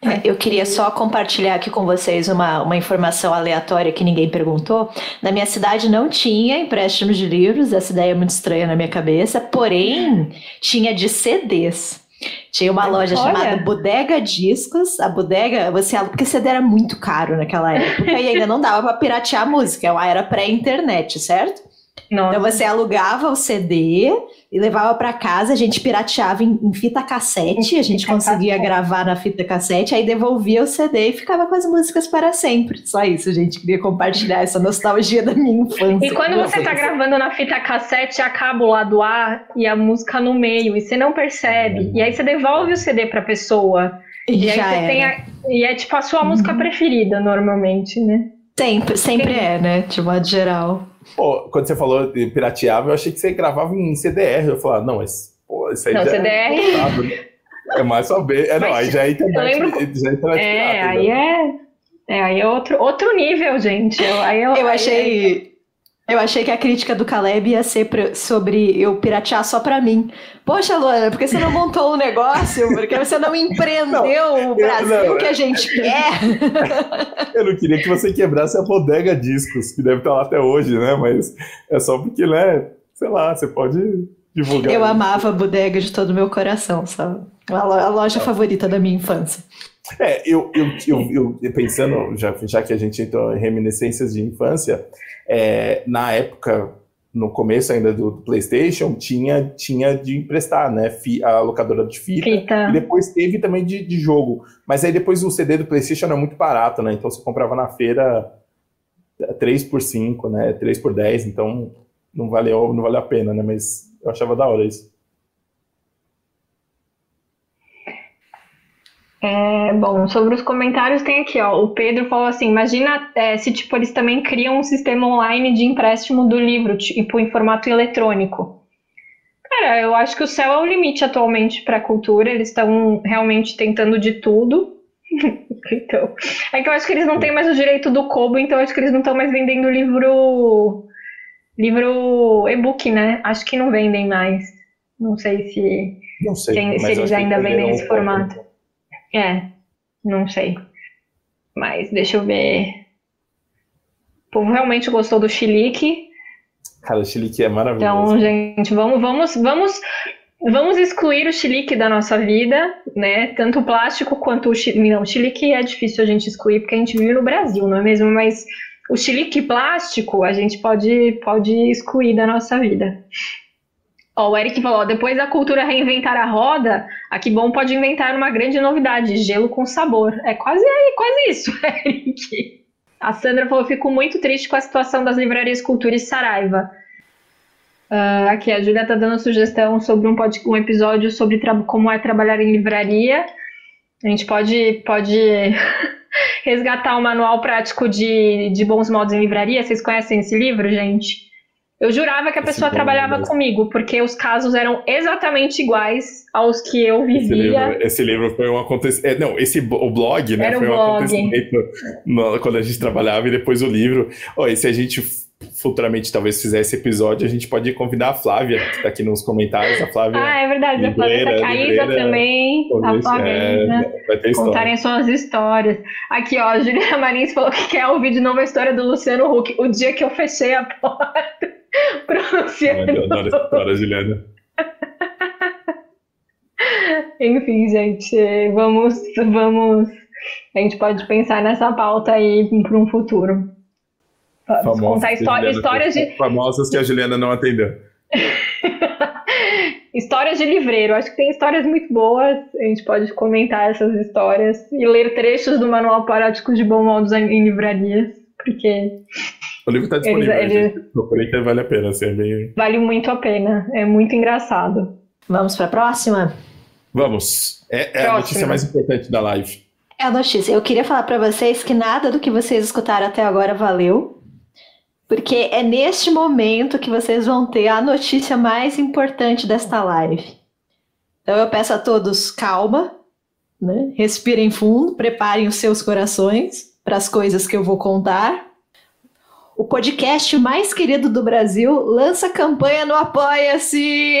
C: É, eu queria só compartilhar aqui com vocês uma, uma informação aleatória que ninguém perguntou. Na minha cidade não tinha empréstimos de livros, essa ideia é muito estranha na minha cabeça, porém tinha de CDs. Tinha uma loja Olha. chamada Bodega Discos. A bodega, você porque CD era muito caro naquela época e ainda não dava para piratear a música. Era pré-internet, certo? Nossa. Então você alugava o CD e levava para casa, a gente pirateava em, em fita cassete, em a gente conseguia cassete. gravar na fita cassete, aí devolvia o CD e ficava com as músicas para sempre. Só isso, a gente queria compartilhar essa nostalgia da minha infância.
B: E quando você tá gravando na fita cassete, acaba o lado A e a música no meio, e você não percebe. E aí você devolve o CD pra pessoa. E, e aí você era. tem a, E é tipo a sua uhum. música preferida, normalmente, né?
C: Sempre, sempre é, né? De modo geral.
A: Pô, quando você falou de pirateável, eu achei que você gravava em CDR. Eu falei, não, mas pô, isso aí
B: não,
A: já
B: CDR...
A: é, né? é mais saber. É, não, aí já é internet.
B: Lembro... Já é, internet é pirata, aí é. É, aí é outro, outro nível, gente. Eu, aí eu,
C: eu achei. Eu achei que a crítica do Caleb ia ser pra, sobre eu piratear só pra mim. Poxa, Luana, por que você não montou um negócio? Porque você não empreendeu não, o Brasil não, que a gente quer?
A: eu não queria que você quebrasse a bodega discos, que deve estar lá até hoje, né? Mas é só porque, né? Sei lá, você pode divulgar.
C: Eu amava a bodega de todo o meu coração, sabe? A loja favorita da minha infância.
A: É, eu, eu, eu, eu pensando, já, já que a gente entrou em reminiscências de infância, é, na época, no começo ainda do, PlayStation, tinha, tinha de emprestar, né? A locadora de fita, fita. E depois teve também de, de, jogo. Mas aí depois o CD do PlayStation era muito barato, né? Então você comprava na feira 3 por 5, né? 3 por 10, então não valeu, não valeu a pena, né? Mas eu achava da hora isso.
B: É, bom, sobre os comentários tem aqui, ó. O Pedro falou assim: imagina é, se tipo, eles também criam um sistema online de empréstimo do livro, tipo, em formato eletrônico. Cara, eu acho que o céu é o limite atualmente para a cultura. Eles estão realmente tentando de tudo. então, é que eu acho que eles não têm mais o direito do Kobo, então acho que eles não estão mais vendendo livro livro e-book, né? Acho que não vendem mais. Não sei se,
A: não sei,
B: se, se eles ainda vendem esse formato. É, não sei. Mas deixa eu ver. O povo realmente gostou do chilique.
A: Cara, o chilique é maravilhoso.
B: Então, gente, vamos, vamos, vamos, vamos excluir o chilique da nossa vida, né? Tanto o plástico quanto o chilique. Não, o chilique é difícil a gente excluir porque a gente vive no Brasil, não é mesmo? Mas o chilique plástico a gente pode, pode excluir da nossa vida. Ó, o Eric falou: depois da cultura reinventar a roda, a Que Bom pode inventar uma grande novidade: gelo com sabor. É quase, é quase isso, Eric. A Sandra falou: fico muito triste com a situação das livrarias Cultura e Saraiva. Uh, aqui, a Júlia está dando sugestão sobre um, pod, um episódio sobre como é trabalhar em livraria. A gente pode, pode resgatar o um manual prático de, de bons modos em livraria. Vocês conhecem esse livro, gente? Eu jurava que a pessoa trabalhava comigo, porque os casos eram exatamente iguais aos que eu vivia.
A: Esse livro, esse livro foi um acontecimento. É, não, esse o blog, né? Era foi um blog. acontecimento no, quando a gente trabalhava e depois o livro. Oh, e se a gente futuramente talvez fizesse episódio, a gente pode convidar a Flávia, que está aqui nos comentários. A Flávia.
B: Ah, é verdade. a Flávia tá aqui. A Isa também. A Flávia. É, Contarem suas histórias. Aqui, ó, a Juliana Marins falou que quer ouvir de novo a história do Luciano Huck. O dia que eu fechei a porta. Pronunciando. Eu adoro essa história, Juliana. Enfim, gente, vamos, vamos. A gente pode pensar nessa pauta aí para um futuro.
A: Famosas contar história, histórias de. Famosas que a Juliana não atendeu.
B: histórias de livreiro. Acho que tem histórias muito boas. A gente pode comentar essas histórias e ler trechos do Manual Prático de Bom Modos em livrarias, porque
A: o livro está disponível, ele, ele... procurei que vale a pena, assim, é bem...
B: Vale muito a pena, é muito engraçado.
C: Vamos para a próxima?
A: Vamos. É, é a notícia mais importante da live.
C: É a notícia. Eu queria falar para vocês que nada do que vocês escutaram até agora valeu, porque é neste momento que vocês vão ter a notícia mais importante desta live. Então eu peço a todos calma, né? respirem fundo, preparem os seus corações para as coisas que eu vou contar o podcast mais querido do Brasil lança campanha no Apoia-se!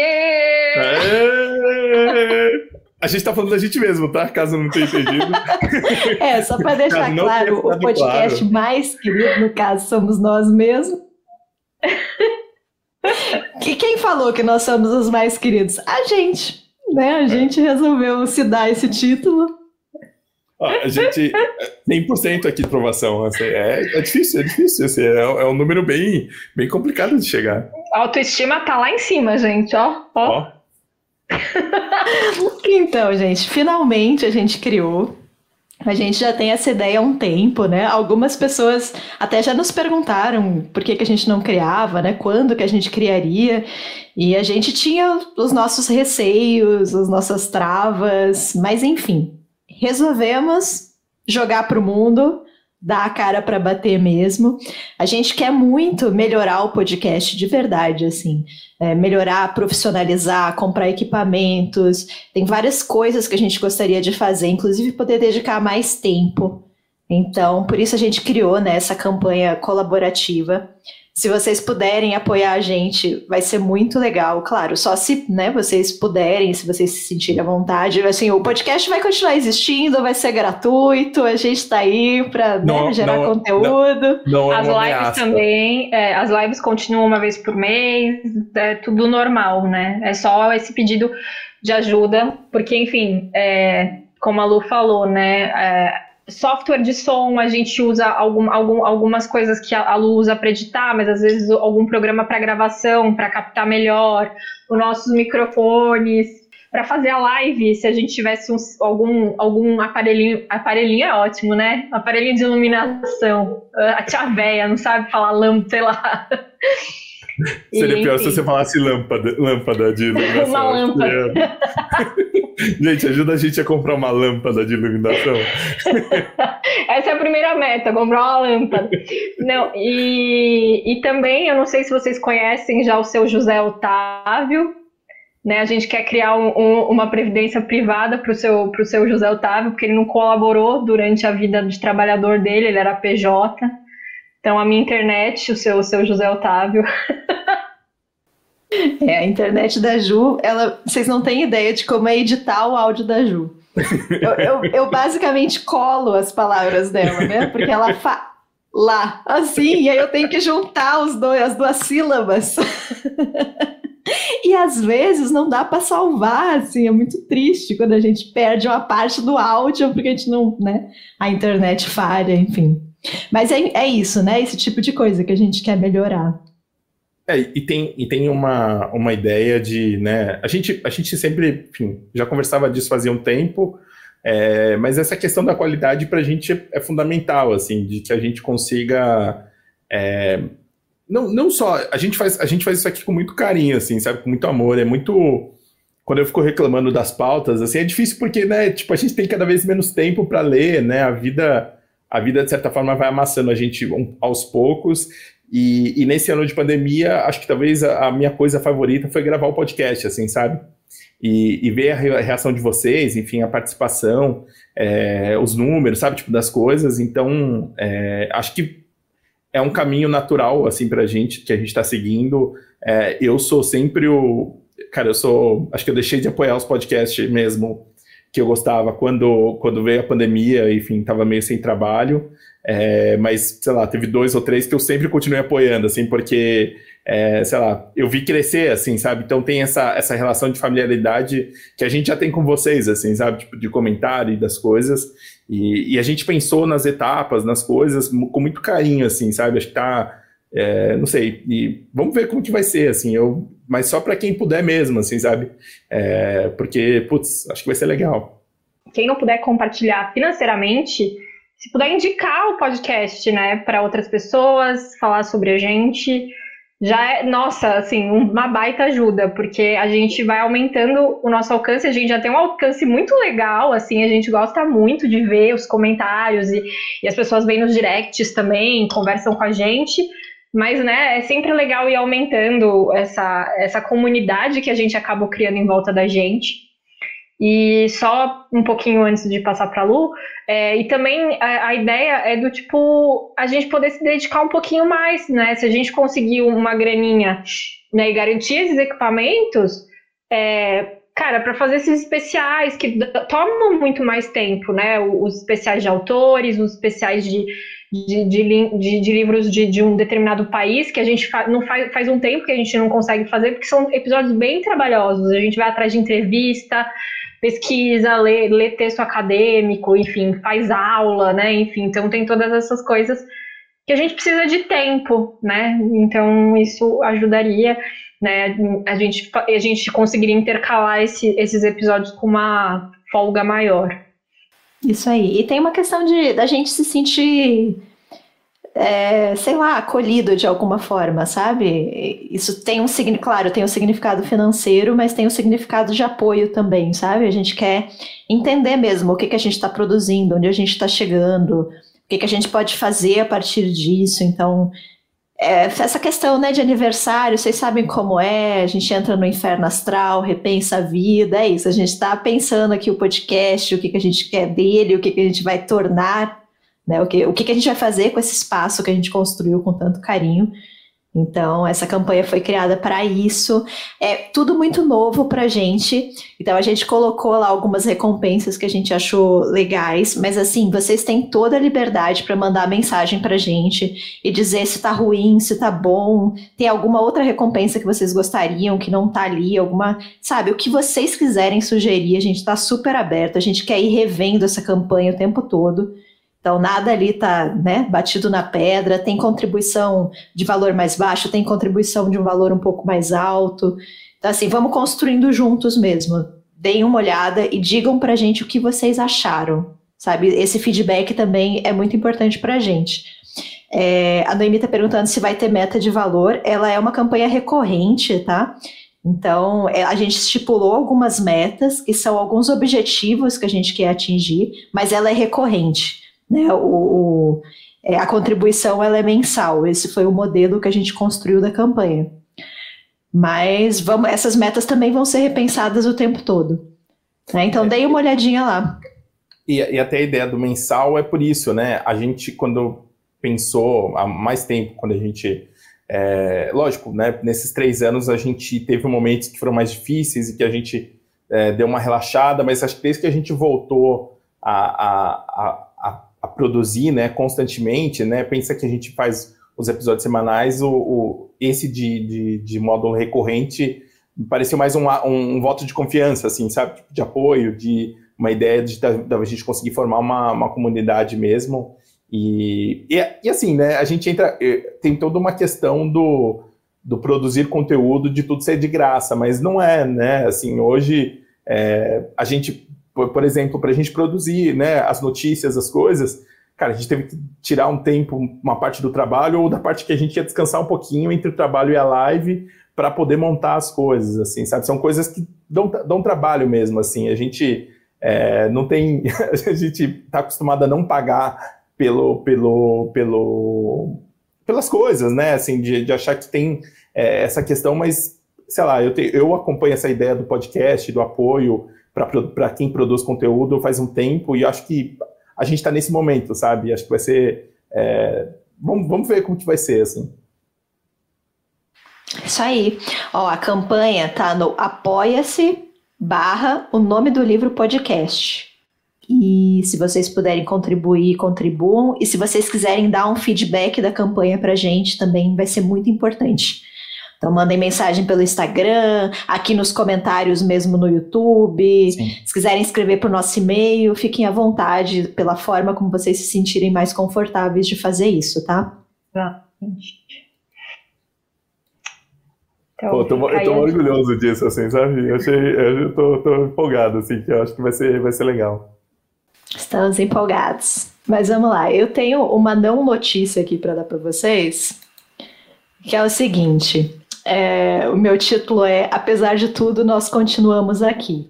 A: A gente tá falando da gente mesmo, tá? Caso não tenha entendido.
C: É, só para deixar claro, o podcast claro. mais querido, no caso, somos nós mesmos. E quem falou que nós somos os mais queridos? A gente, né? A gente resolveu se dar esse título.
A: A gente, 100% aqui de aprovação. Assim, é, é difícil, é difícil. Assim, é, é, um número bem, bem complicado de chegar.
B: A autoestima tá lá em cima, gente, ó. ó. ó.
C: então, gente, finalmente a gente criou a gente já tem essa ideia há um tempo, né? Algumas pessoas até já nos perguntaram por que, que a gente não criava, né? Quando que a gente criaria. E a gente tinha os nossos receios, as nossas travas, mas enfim, resolvemos jogar para o mundo dar a cara para bater mesmo. A gente quer muito melhorar o podcast de verdade, assim, é, melhorar, profissionalizar, comprar equipamentos. Tem várias coisas que a gente gostaria de fazer, inclusive poder dedicar mais tempo. Então, por isso a gente criou né, essa campanha colaborativa se vocês puderem apoiar a gente, vai ser muito legal. Claro, só se né, vocês puderem, se vocês se sentirem à vontade. Assim, o podcast vai continuar existindo, vai ser gratuito, a gente está aí para né, gerar não, conteúdo.
B: Não, não é as lives ameaça. também, é, as lives continuam uma vez por mês, é tudo normal, né? É só esse pedido de ajuda, porque, enfim, é, como a Lu falou, né? Software de som, a gente usa algum, algum, algumas coisas que a, Lu usa para editar, mas às vezes algum programa para gravação, para captar melhor, os nossos microfones. Para fazer a live, se a gente tivesse um, algum, algum aparelhinho, aparelhinho é ótimo, né? Aparelhinho de iluminação. A tia véia não sabe falar lâmpada, sei lá.
A: Seria e, pior enfim. se você falasse lâmpada, lâmpada de iluminação. Uma lâmpada. gente, ajuda a gente a comprar uma lâmpada de iluminação.
B: Essa é a primeira meta, comprar uma lâmpada. Não, e, e também, eu não sei se vocês conhecem já o seu José Otávio, né, a gente quer criar um, um, uma previdência privada para o seu, seu José Otávio, porque ele não colaborou durante a vida de trabalhador dele, ele era PJ. Então, a minha internet, o seu, o seu José Otávio.
C: É, a internet da Ju, ela, vocês não têm ideia de como é editar o áudio da Ju. Eu, eu, eu basicamente colo as palavras dela, né? Porque ela fala assim, e aí eu tenho que juntar os dois, as duas sílabas. E às vezes não dá para salvar, assim, é muito triste quando a gente perde uma parte do áudio porque a gente não, né? A internet falha, enfim. Mas é, é isso, né? Esse tipo de coisa que a gente quer melhorar.
A: É, e tem, e tem uma, uma ideia de, né, a gente, a gente sempre, enfim, já conversava disso fazia um tempo, é, mas essa questão da qualidade para a gente é, é, fundamental, assim, de que a gente consiga, é, não, não só, a gente, faz, a gente faz isso aqui com muito carinho, assim, sabe, com muito amor, é muito, quando eu fico reclamando das pautas, assim, é difícil porque, né, tipo, a gente tem cada vez menos tempo para ler, né, a vida a vida, de certa forma, vai amassando a gente aos poucos. E, e, nesse ano de pandemia, acho que talvez a, a, minha coisa favorita foi gravar o podcast, assim, sabe? E, e ver a reação de vocês, enfim, a participação, é, os números, sabe, tipo, das coisas. Então, é, acho que é um caminho natural, assim, pra gente, que a gente tá seguindo. É, eu sou sempre o... Cara, eu sou... Acho que eu deixei de apoiar os podcasts mesmo que eu gostava quando, quando veio a pandemia, enfim, estava meio sem trabalho, é, mas, sei lá, teve dois ou três que eu sempre continuei apoiando, assim, porque, é, sei lá, eu vi crescer, assim, sabe? Então tem essa, essa relação de familiaridade que a gente já tem com vocês, assim, sabe? Tipo, de comentário e das coisas, e, e a gente pensou nas etapas, nas coisas, com muito carinho, assim, sabe? Acho que tá... É, não sei, e vamos ver como que vai ser, assim, eu mas só para quem puder mesmo, assim, sabe? É, porque, putz, acho que vai ser legal.
B: Quem não puder compartilhar financeiramente, se puder indicar o podcast, né, para outras pessoas, falar sobre a gente, já é, nossa, assim, uma baita ajuda, porque a gente vai aumentando o nosso alcance, a gente já tem um alcance muito legal, assim, a gente gosta muito de ver os comentários e, e as pessoas vêm nos directs também, conversam com a gente, mas, né, é sempre legal ir aumentando essa, essa comunidade que a gente acaba criando em volta da gente. E só um pouquinho antes de passar para a Lu, é, e também a, a, ideia é do tipo a gente poder se dedicar um pouquinho mais, né? Se a gente conseguir uma graninha né, e garantir esses equipamentos, é, cara, para fazer esses especiais que tomam muito mais tempo, né? Os especiais de autores, os especiais de de, de, de, livros de, de, um determinado país que a gente fa não faz, faz um tempo que a gente não consegue fazer, porque são episódios bem trabalhosos. A gente vai atrás de entrevista pesquisa, lê, lê texto acadêmico, enfim, faz aula, né? Enfim, então tem todas essas coisas que a gente precisa de tempo, né? Então isso ajudaria, né? A gente, a gente conseguiria intercalar esse, esses episódios com uma folga maior.
C: Isso aí. E tem uma questão de da gente se sentir é, sei lá, acolhido de alguma forma, sabe? Isso tem um significado, claro, tem um significado financeiro, mas tem um significado de apoio também, sabe? A gente quer entender mesmo o que, que a gente está produzindo, onde a gente está chegando, o que, que a gente pode fazer a partir disso. Então, é, essa questão né, de aniversário, vocês sabem como é, a gente entra no inferno astral, repensa a vida, é isso, a gente está pensando aqui o podcast, o que, que a gente quer dele, o que, que a gente vai tornar né? O, que, o que a gente vai fazer com esse espaço que a gente construiu com tanto carinho? Então, essa campanha foi criada para isso. É tudo muito novo para a gente. Então, a gente colocou lá algumas recompensas que a gente achou legais. Mas, assim, vocês têm toda a liberdade para mandar mensagem para a gente e dizer se está ruim, se está bom. Tem alguma outra recompensa que vocês gostariam que não está ali? Alguma. Sabe, o que vocês quiserem sugerir, a gente está super aberto. A gente quer ir revendo essa campanha o tempo todo. Então, nada ali está né, batido na pedra, tem contribuição de valor mais baixo, tem contribuição de um valor um pouco mais alto. Então, assim, vamos construindo juntos mesmo. Deem uma olhada e digam para a gente o que vocês acharam, sabe? Esse feedback também é muito importante para a gente. É, a Noemi está perguntando se vai ter meta de valor. Ela é uma campanha recorrente, tá? Então, é, a gente estipulou algumas metas, que são alguns objetivos que a gente quer atingir, mas ela é recorrente. Né? O, o é, a contribuição ela é mensal. Esse foi o modelo que a gente construiu da campanha. Mas vamos, essas metas também vão ser repensadas o tempo todo. Né? Então, é, dei uma olhadinha lá.
A: E, e, até a ideia do mensal é por isso, né? A gente, quando pensou há mais tempo, quando a gente. É, lógico, né? Nesses três anos a gente teve momentos que foram mais difíceis e que a gente é, deu uma relaxada, mas acho que desde que a gente voltou a, a, a a produzir, né, constantemente, né, pensa que a gente faz os episódios semanais, o, o esse de, de, de, módulo recorrente me pareceu mais um, um, um, voto de confiança, assim, sabe, tipo, de apoio, de uma ideia de da, gente conseguir formar uma, uma comunidade mesmo, e, e, e, assim, né, a gente entra, eh, tem toda uma questão do, do produzir conteúdo, de tudo ser de graça, mas não é, né, assim, hoje é, a gente por, por exemplo, para a gente produzir né, as notícias, as coisas, cara, a gente teve que tirar um tempo, uma parte do trabalho ou da parte que a gente ia descansar um pouquinho entre o trabalho e a live para poder montar as coisas, assim, sabe? São coisas que dão, dão trabalho mesmo, assim. A gente é, não tem, a gente está acostumado a não pagar pelo, pelo, pelo, pelas coisas, né? Assim, de, de achar que tem é, essa questão, mas sei lá, eu, te, eu acompanho essa ideia do podcast, do apoio para quem produz conteúdo faz um tempo e acho que a gente está nesse momento, sabe? Acho que vai ser. É, vamos, vamos ver como que vai ser, assim.
C: Isso aí. Ó, a campanha tá no apoia-se barra o nome do livro podcast. E se vocês puderem contribuir, contribuam. E se vocês quiserem dar um feedback da campanha pra gente, também vai ser muito importante. Então mandem mensagem pelo Instagram, aqui nos comentários mesmo no YouTube. Sim. Se quiserem escrever para o nosso e-mail, fiquem à vontade pela forma como vocês se sentirem mais confortáveis de fazer isso, tá?
B: Tá.
A: Então, Pô, tô, eu tô orgulhoso disso, assim, sabe? Eu, achei, eu tô, tô empolgado, assim, que eu acho que vai ser, vai ser legal.
C: Estamos empolgados. Mas vamos lá, eu tenho uma não notícia aqui para dar para vocês, que é o seguinte: é, o meu título é Apesar de tudo, nós continuamos aqui.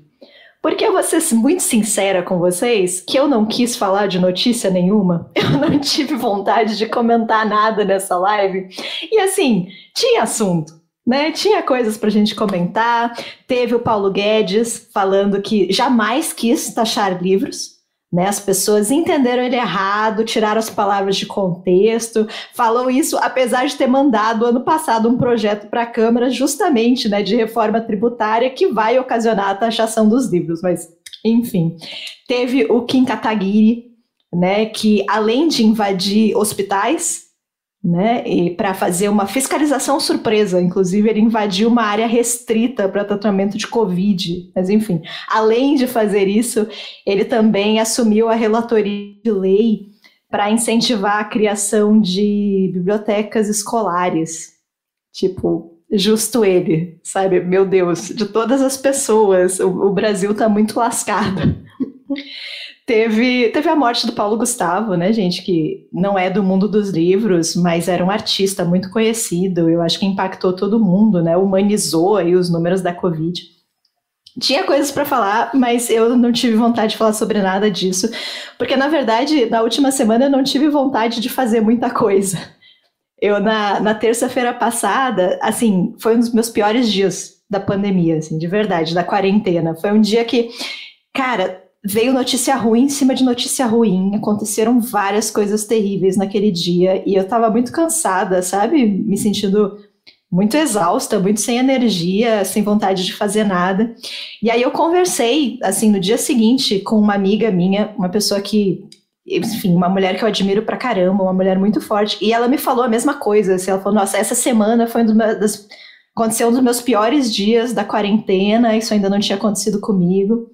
C: Porque eu vou ser muito sincera com vocês que eu não quis falar de notícia nenhuma, eu não tive vontade de comentar nada nessa live. E assim, tinha assunto, né? Tinha coisas pra gente comentar. Teve o Paulo Guedes falando que jamais quis taxar livros. Né, as pessoas entenderam ele errado, tiraram as palavras de contexto, falou isso apesar de ter mandado ano passado um projeto para a Câmara justamente né, de reforma tributária que vai ocasionar a taxação dos livros. Mas, enfim, teve o Kim Kataguiri, né, que além de invadir hospitais, né? E para fazer uma fiscalização surpresa, inclusive ele invadiu uma área restrita para tratamento de Covid. Mas enfim, além de fazer isso, ele também assumiu a relatoria de lei para incentivar a criação de bibliotecas escolares. Tipo, justo ele, sabe? Meu Deus, de todas as pessoas, o, o Brasil está muito lascado. Teve, teve a morte do Paulo Gustavo, né, gente, que não é do mundo dos livros, mas era um artista muito conhecido, eu acho que impactou todo mundo, né, humanizou aí os números da Covid. Tinha coisas para falar, mas eu não tive vontade de falar sobre nada disso, porque na verdade, na última semana eu não tive vontade de fazer muita coisa. Eu, na, na terça-feira passada, assim, foi um dos meus piores dias da pandemia, assim, de verdade, da quarentena. Foi um dia que, cara, veio notícia ruim em cima de notícia ruim, aconteceram várias coisas terríveis naquele dia e eu tava muito cansada, sabe? Me sentindo muito exausta, muito sem energia, sem vontade de fazer nada. E aí eu conversei, assim, no dia seguinte com uma amiga minha, uma pessoa que, enfim, uma mulher que eu admiro pra caramba, uma mulher muito forte, e ela me falou a mesma coisa, assim, ela falou, nossa, essa semana foi um dos meus, das, aconteceu um dos meus piores dias da quarentena, isso ainda não tinha acontecido comigo.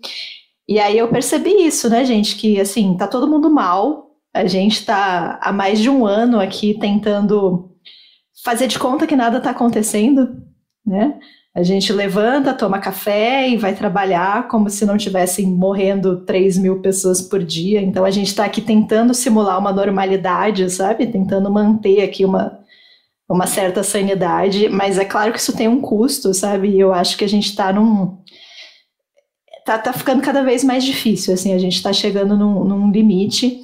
C: E aí eu percebi isso, né, gente? Que assim, tá todo mundo mal. A gente tá há mais de um ano aqui tentando fazer de conta que nada tá acontecendo, né? A gente levanta, toma café e vai trabalhar como se não tivessem morrendo 3 mil pessoas por dia. Então a gente está aqui tentando simular uma normalidade, sabe? Tentando manter aqui uma, uma certa sanidade. Mas é claro que isso tem um custo, sabe? E eu acho que a gente está num tá, tá ficando cada vez mais difícil, assim, a gente está chegando num, num limite.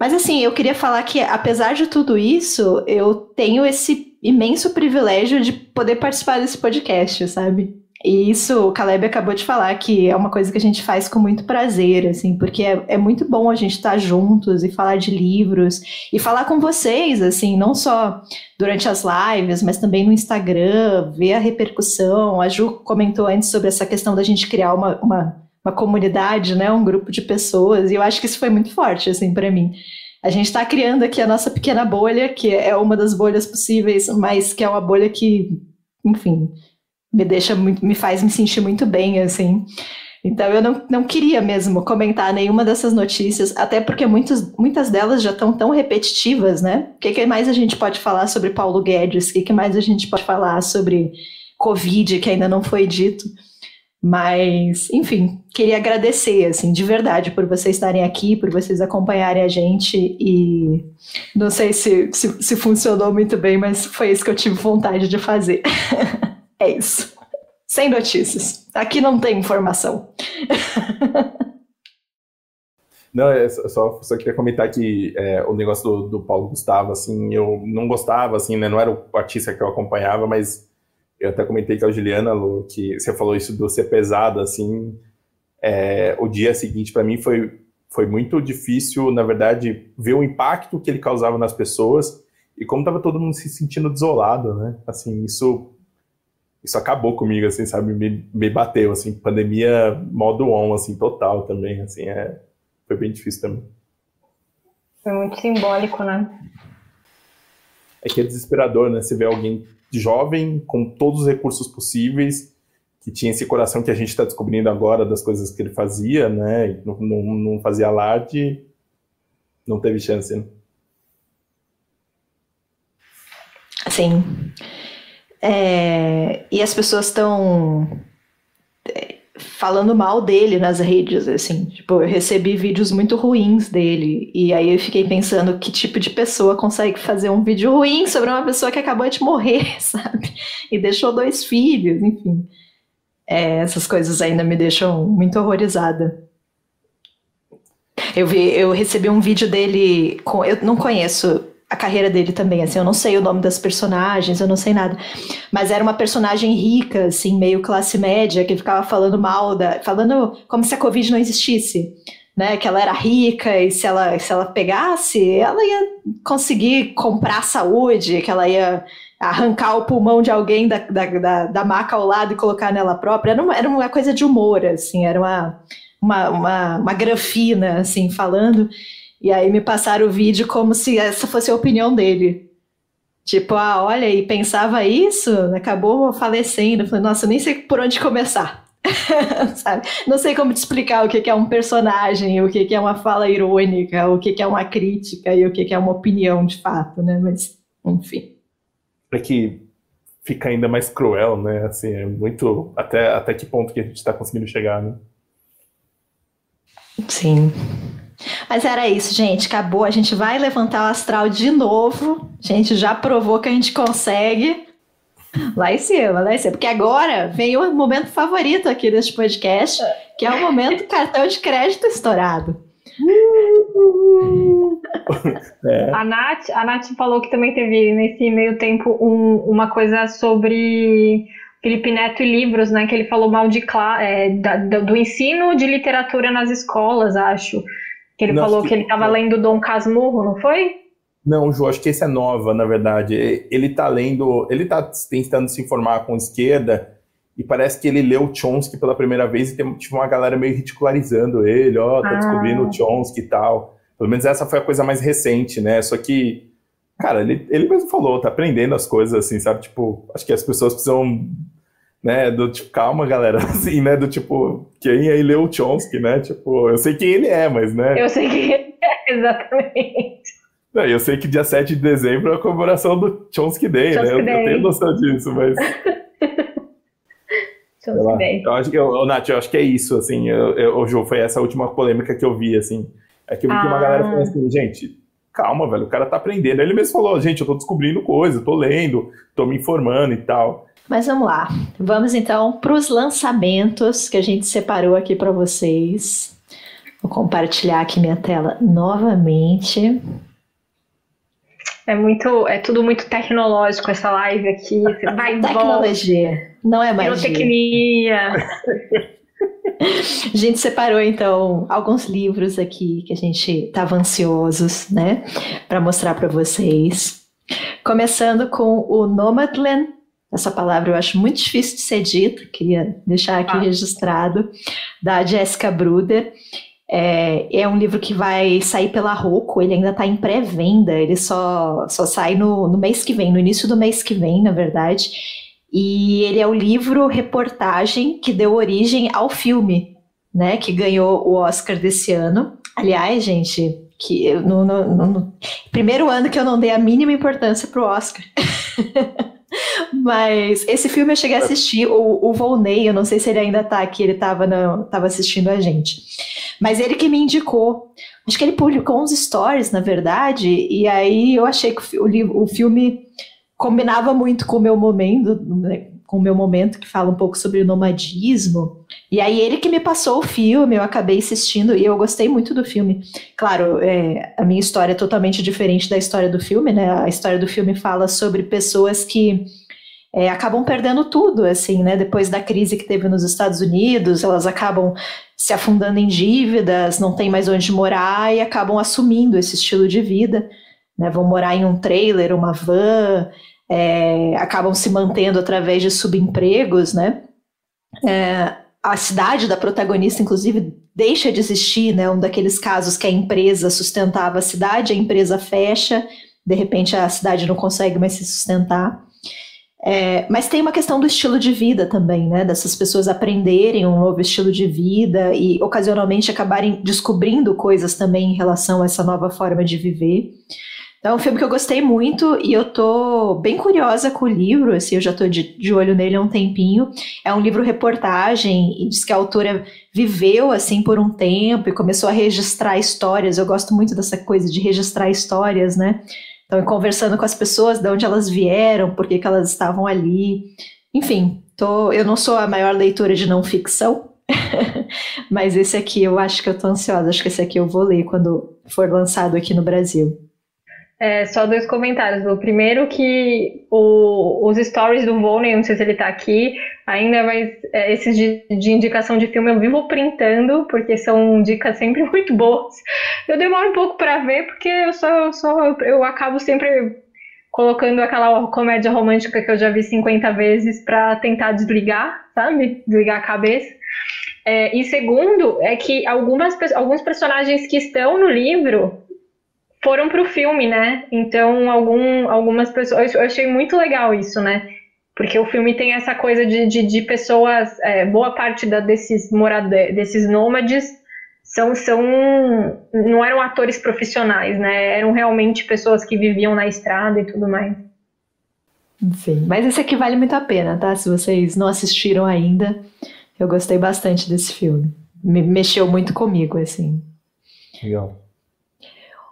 C: Mas assim, eu queria falar que, apesar de tudo isso, eu tenho esse imenso privilégio de poder participar desse podcast, sabe? E isso, o Caleb acabou de falar que é uma coisa que a gente faz com muito prazer, assim, porque é, é muito bom a gente estar tá juntos e falar de livros e falar com vocês, assim, não só durante as lives, mas também no Instagram, ver a repercussão. A Ju comentou antes sobre essa questão da gente criar uma, uma, uma comunidade, né, um grupo de pessoas, e eu acho que isso foi muito forte, assim, para mim. A gente está criando aqui a nossa pequena bolha, que é uma das bolhas possíveis, mas que é uma bolha que, enfim, me deixa muito, me faz me sentir muito bem, assim. Então eu não, não queria mesmo comentar nenhuma dessas notícias, até porque muitos, muitas delas já estão tão repetitivas, né? O que, que, mais a gente pode falar sobre Paulo Guedes? O que, que mais a gente pode falar sobre Covid, que ainda não foi dito? Mas, enfim, queria agradecer, assim, de verdade, por vocês estarem aqui, por vocês acompanharem a gente e não sei se, se, se funcionou muito bem, mas foi isso que eu tive vontade de fazer. É isso. Sem notícias. Aqui não tem informação.
D: Não, é só, só queria comentar que é, o negócio do, do, Paulo Gustavo, assim, eu não gostava, assim, né? Não era o artista que eu acompanhava, mas eu até comentei com a Juliana, Lu, que você falou isso do ser pesado, assim. É, o dia seguinte, para mim, foi, foi muito difícil, na verdade, ver o impacto que ele causava nas pessoas e como tava todo mundo se sentindo desolado, né? Assim, isso isso acabou comigo, assim, sabe? Me, me bateu, assim, pandemia modo on, assim, total também, assim, é, foi bem difícil também.
B: Foi muito simbólico, né?
D: É que é desesperador, né? Você vê alguém jovem, com todos os recursos possíveis, que tinha esse coração que a gente está descobrindo agora das coisas que ele fazia, né? Não, não, não fazia alarde, não teve chance, né?
C: Sim. É, e as pessoas estão é, falando mal dele nas redes, assim. Tipo, eu recebi vídeos muito ruins dele. E aí eu fiquei pensando que tipo de pessoa consegue fazer um vídeo ruim sobre uma pessoa que acabou de morrer, sabe? E deixou dois filhos, enfim. É, essas coisas ainda me deixam muito horrorizada. Eu vi, eu recebi um vídeo dele com. Eu não conheço a carreira dele também, assim, eu não sei o nome das personagens, eu não sei nada, mas era uma personagem rica, assim, meio classe média, que ficava falando mal da, falando como se a Covid não existisse, né, que ela era rica e se ela, se ela pegasse, ela ia conseguir comprar saúde, que ela ia arrancar o pulmão de alguém da, da, da, da maca ao lado e colocar nela própria, era uma, era uma coisa de humor, assim, era uma, uma, uma, uma grafina, assim, falando, E aí me passaram o vídeo como se essa fosse a opinião dele. Tipo, ah, olha, e pensava isso, acabou falecendo. Falei, nossa, nem sei por onde começar. Não sei como te explicar o que é um personagem, o que é uma fala irônica, o que é uma crítica e o que é uma opinião de fato, né? Mas, enfim.
A: É que fica ainda mais cruel, né? Assim, é muito. Até, até que ponto que a gente está conseguindo chegar, né?
C: Sim. Mas era isso, gente. Acabou. A gente vai levantar o astral de novo. A gente já provou que a gente consegue. Lá em cima, lá em cima. Porque agora vem o momento favorito aqui deste podcast, que é o momento cartão de crédito estourado.
B: É. A, Nath, a Nath falou que também teve nesse meio tempo um, uma coisa sobre Felipe Neto e livros, né? Que ele falou mal de é, da, do ensino de literatura nas escolas, acho. Que ele falou que, que ele estava lendo Dom Casmurro, não foi?
A: Não, Ju, acho que esse é nova, na verdade. Ele está lendo, ele está tentando se informar com esquerda e parece que ele leu Chomsky pela primeira vez e tem tipo, uma galera meio ridicularizando ele, ó, oh, tá ah. descobrindo Chomsky e tal. Pelo menos essa foi a coisa mais recente, né? Só que, cara, ele, ele mesmo falou, tá aprendendo as coisas assim, sabe? Tipo, acho que as pessoas precisam né, do tipo, calma, galera, assim, né, do tipo, quem aí leu o Chomsky, né, tipo, eu sei quem ele é, mas, né.
B: Eu sei quem ele é, exatamente.
A: Não, eu sei que dia 7 de dezembro é a comemoração do Chomsky Day, Chomsky né, Day. eu, tenho noção disso, mas... Chomsky Day. Eu acho que, eu, Nath, eu acho que é isso, assim, eu, eu, Ju, foi essa última polêmica que eu vi, assim, é que eu vi ah. que uma galera falou assim, gente, calma, velho, o cara tá aprendendo, ele mesmo falou, gente, eu tô descobrindo coisa, tô lendo, tô me informando e tal,
C: mas vamos lá. Vamos então para os lançamentos que a gente separou aqui para vocês. Vou compartilhar aqui minha tela novamente.
B: É muito, é tudo muito tecnológico essa live aqui.
C: Vai Tecnologia, não é magia.
B: Pirotecnia.
C: A gente separou então alguns livros aqui que a gente estava ansiosos, né, para mostrar para vocês. Começando com o Nomadland essa palavra eu acho muito difícil de ser dita, queria deixar aqui ah. registrado, da Jessica Bruder. É, é, um livro que vai sair pela Rocco, ele ainda está em pré-venda, ele só, só sai no, no mês que vem, no início do mês que vem, na verdade. E ele é o livro reportagem que deu origem ao filme, né? Que ganhou o Oscar desse ano. Aliás, gente, que no, no, no primeiro ano que eu não dei a mínima importância para o Oscar. Mas esse filme eu cheguei a assistir, o, o Volney, eu não sei se ele ainda tá aqui, ele tava, na, tava assistindo a gente. Mas ele que me indicou. Acho que ele publicou uns stories, na verdade, e aí eu achei que o, o, filme combinava muito com o meu momento, né, com o meu momento, que fala um pouco sobre o nomadismo. E aí ele que me passou o filme, eu acabei assistindo e eu gostei muito do filme. Claro, é, a minha história é totalmente diferente da história do filme, né? A história do filme fala sobre pessoas que é, acabam perdendo tudo, assim, né? Depois da crise que teve nos Estados Unidos, elas acabam se afundando em dívidas, não tem mais onde morar e acabam assumindo esse estilo de vida, né? Vão morar em um trailer, uma van, é, acabam se mantendo através de subempregos, né? É, a cidade da protagonista, inclusive, deixa de existir, né? Um daqueles casos que a empresa sustentava a cidade, a empresa fecha, de repente a cidade não consegue mais se sustentar. É, mas tem uma questão do estilo de vida também, né? Dessas pessoas aprenderem um novo estilo de vida e ocasionalmente acabarem descobrindo coisas também em relação a essa nova forma de viver. Então, é um filme que eu gostei muito e eu tô bem curiosa com o livro, assim, eu já tô de, de olho nele há um tempinho. É um livro reportagem e diz que a autora viveu, assim, por um tempo e começou a registrar histórias. Eu gosto muito dessa coisa de registrar histórias, né? Então, conversando com as pessoas, de onde elas vieram, por que, elas estavam ali. Enfim, tô, eu não sou a maior leitora de não ficção, mas esse aqui eu acho que eu tô ansiosa. Acho que esse aqui eu vou ler quando for lançado aqui no Brasil.
B: É, só dois comentários. O primeiro que o, os stories do Volney, não sei se ele tá aqui ainda, mas é, esses de, de, indicação de filme eu vivo printando, porque são dicas sempre muito boas. Eu demoro um pouco para ver, porque eu só, só eu acabo sempre colocando aquela comédia romântica que eu já vi 50 vezes para tentar desligar, sabe? Desligar a cabeça. É, e segundo, é que algumas, alguns personagens que estão no livro foram para o filme, né? Então, algum, algumas pessoas. Eu achei muito legal isso, né? Porque o filme tem essa coisa de, de, de pessoas. É, boa parte da, desses moradores, desses nômades são, são. Não eram atores profissionais, né? Eram realmente pessoas que viviam na estrada e tudo mais.
C: Sim, mas esse aqui vale muito a pena, tá? Se vocês não assistiram ainda, eu gostei bastante desse filme. Me mexeu muito comigo, assim.
A: Legal.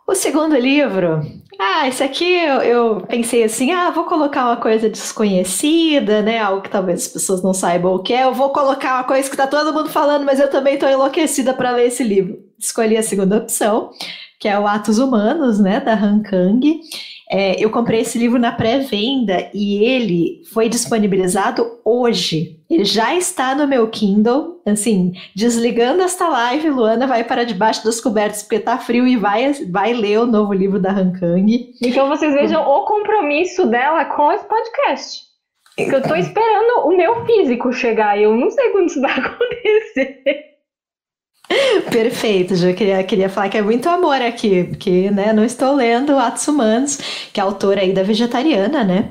C: O segundo livro, ah, esse aqui eu, eu, pensei assim, ah, vou colocar uma coisa desconhecida, né, algo que talvez as pessoas não saibam o que é, eu vou colocar uma coisa que tá todo mundo falando, mas eu também tô enlouquecida para ler esse livro. Escolhi a segunda opção, que é o Atos Humanos, né, da Han Kang. É, eu comprei esse livro na pré-venda e ele foi disponibilizado hoje. Ele já está no meu Kindle. Assim, desligando esta live, Luana vai para debaixo das cobertas porque tá frio e vai, vai ler o novo livro da Han Kang.
B: Então vocês vejam o compromisso dela com esse podcast. Eu tô esperando o meu físico chegar e eu não sei quando isso vai acontecer.
C: Perfeito, já queria, queria falar que é muito amor aqui, porque né, não estou lendo Atos Humanos, que é autora aí da Vegetariana, né?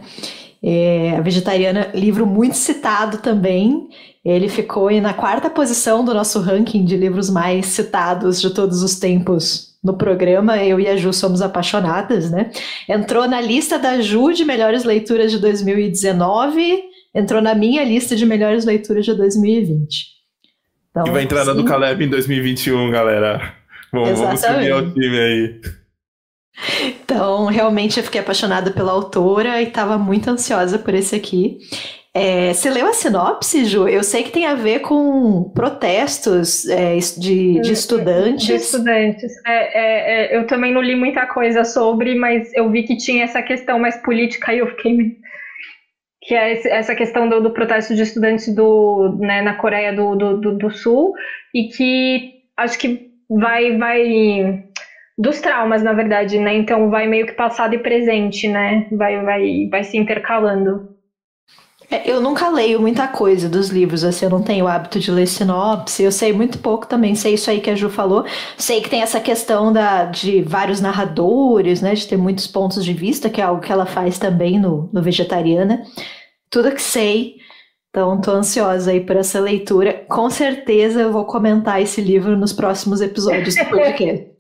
C: É, a Vegetariana, livro muito citado também. Ele ficou na quarta posição do nosso ranking de livros mais citados de todos os tempos no programa. Eu e a Ju somos apaixonadas, né? Entrou na lista da Ju de melhores leituras de 2019, entrou na minha lista de melhores leituras de 2020.
A: Então, e vai entrar na do Caleb em 2021, galera. Bom, vamos subir ao time aí.
C: Então, realmente eu fiquei apaixonada pela autora e estava muito ansiosa por esse aqui. É, você leu a sinopse, Ju? Eu sei que tem a ver com protestos é, de, de, estudantes. De
B: estudantes. É, é, é, eu também não li muita coisa sobre, mas eu vi que tinha essa questão mais política e eu fiquei que é essa questão do, do protesto de estudantes do, né, na Coreia do, do, do, Sul, e que acho que vai, vai dos traumas, na verdade, né? Então vai meio que passado e presente, né? Vai, vai, vai se intercalando.
C: É, eu nunca leio muita coisa dos livros, assim, eu não tenho o hábito de ler sinopse, eu sei muito pouco também, sei isso aí que a Ju falou, sei que tem essa questão da, de vários narradores, né, de ter muitos pontos de vista, que é algo que ela faz também no, no Vegetariana, tudo que sei, então tô ansiosa aí por essa leitura, com certeza eu vou comentar esse livro nos próximos episódios do podcast.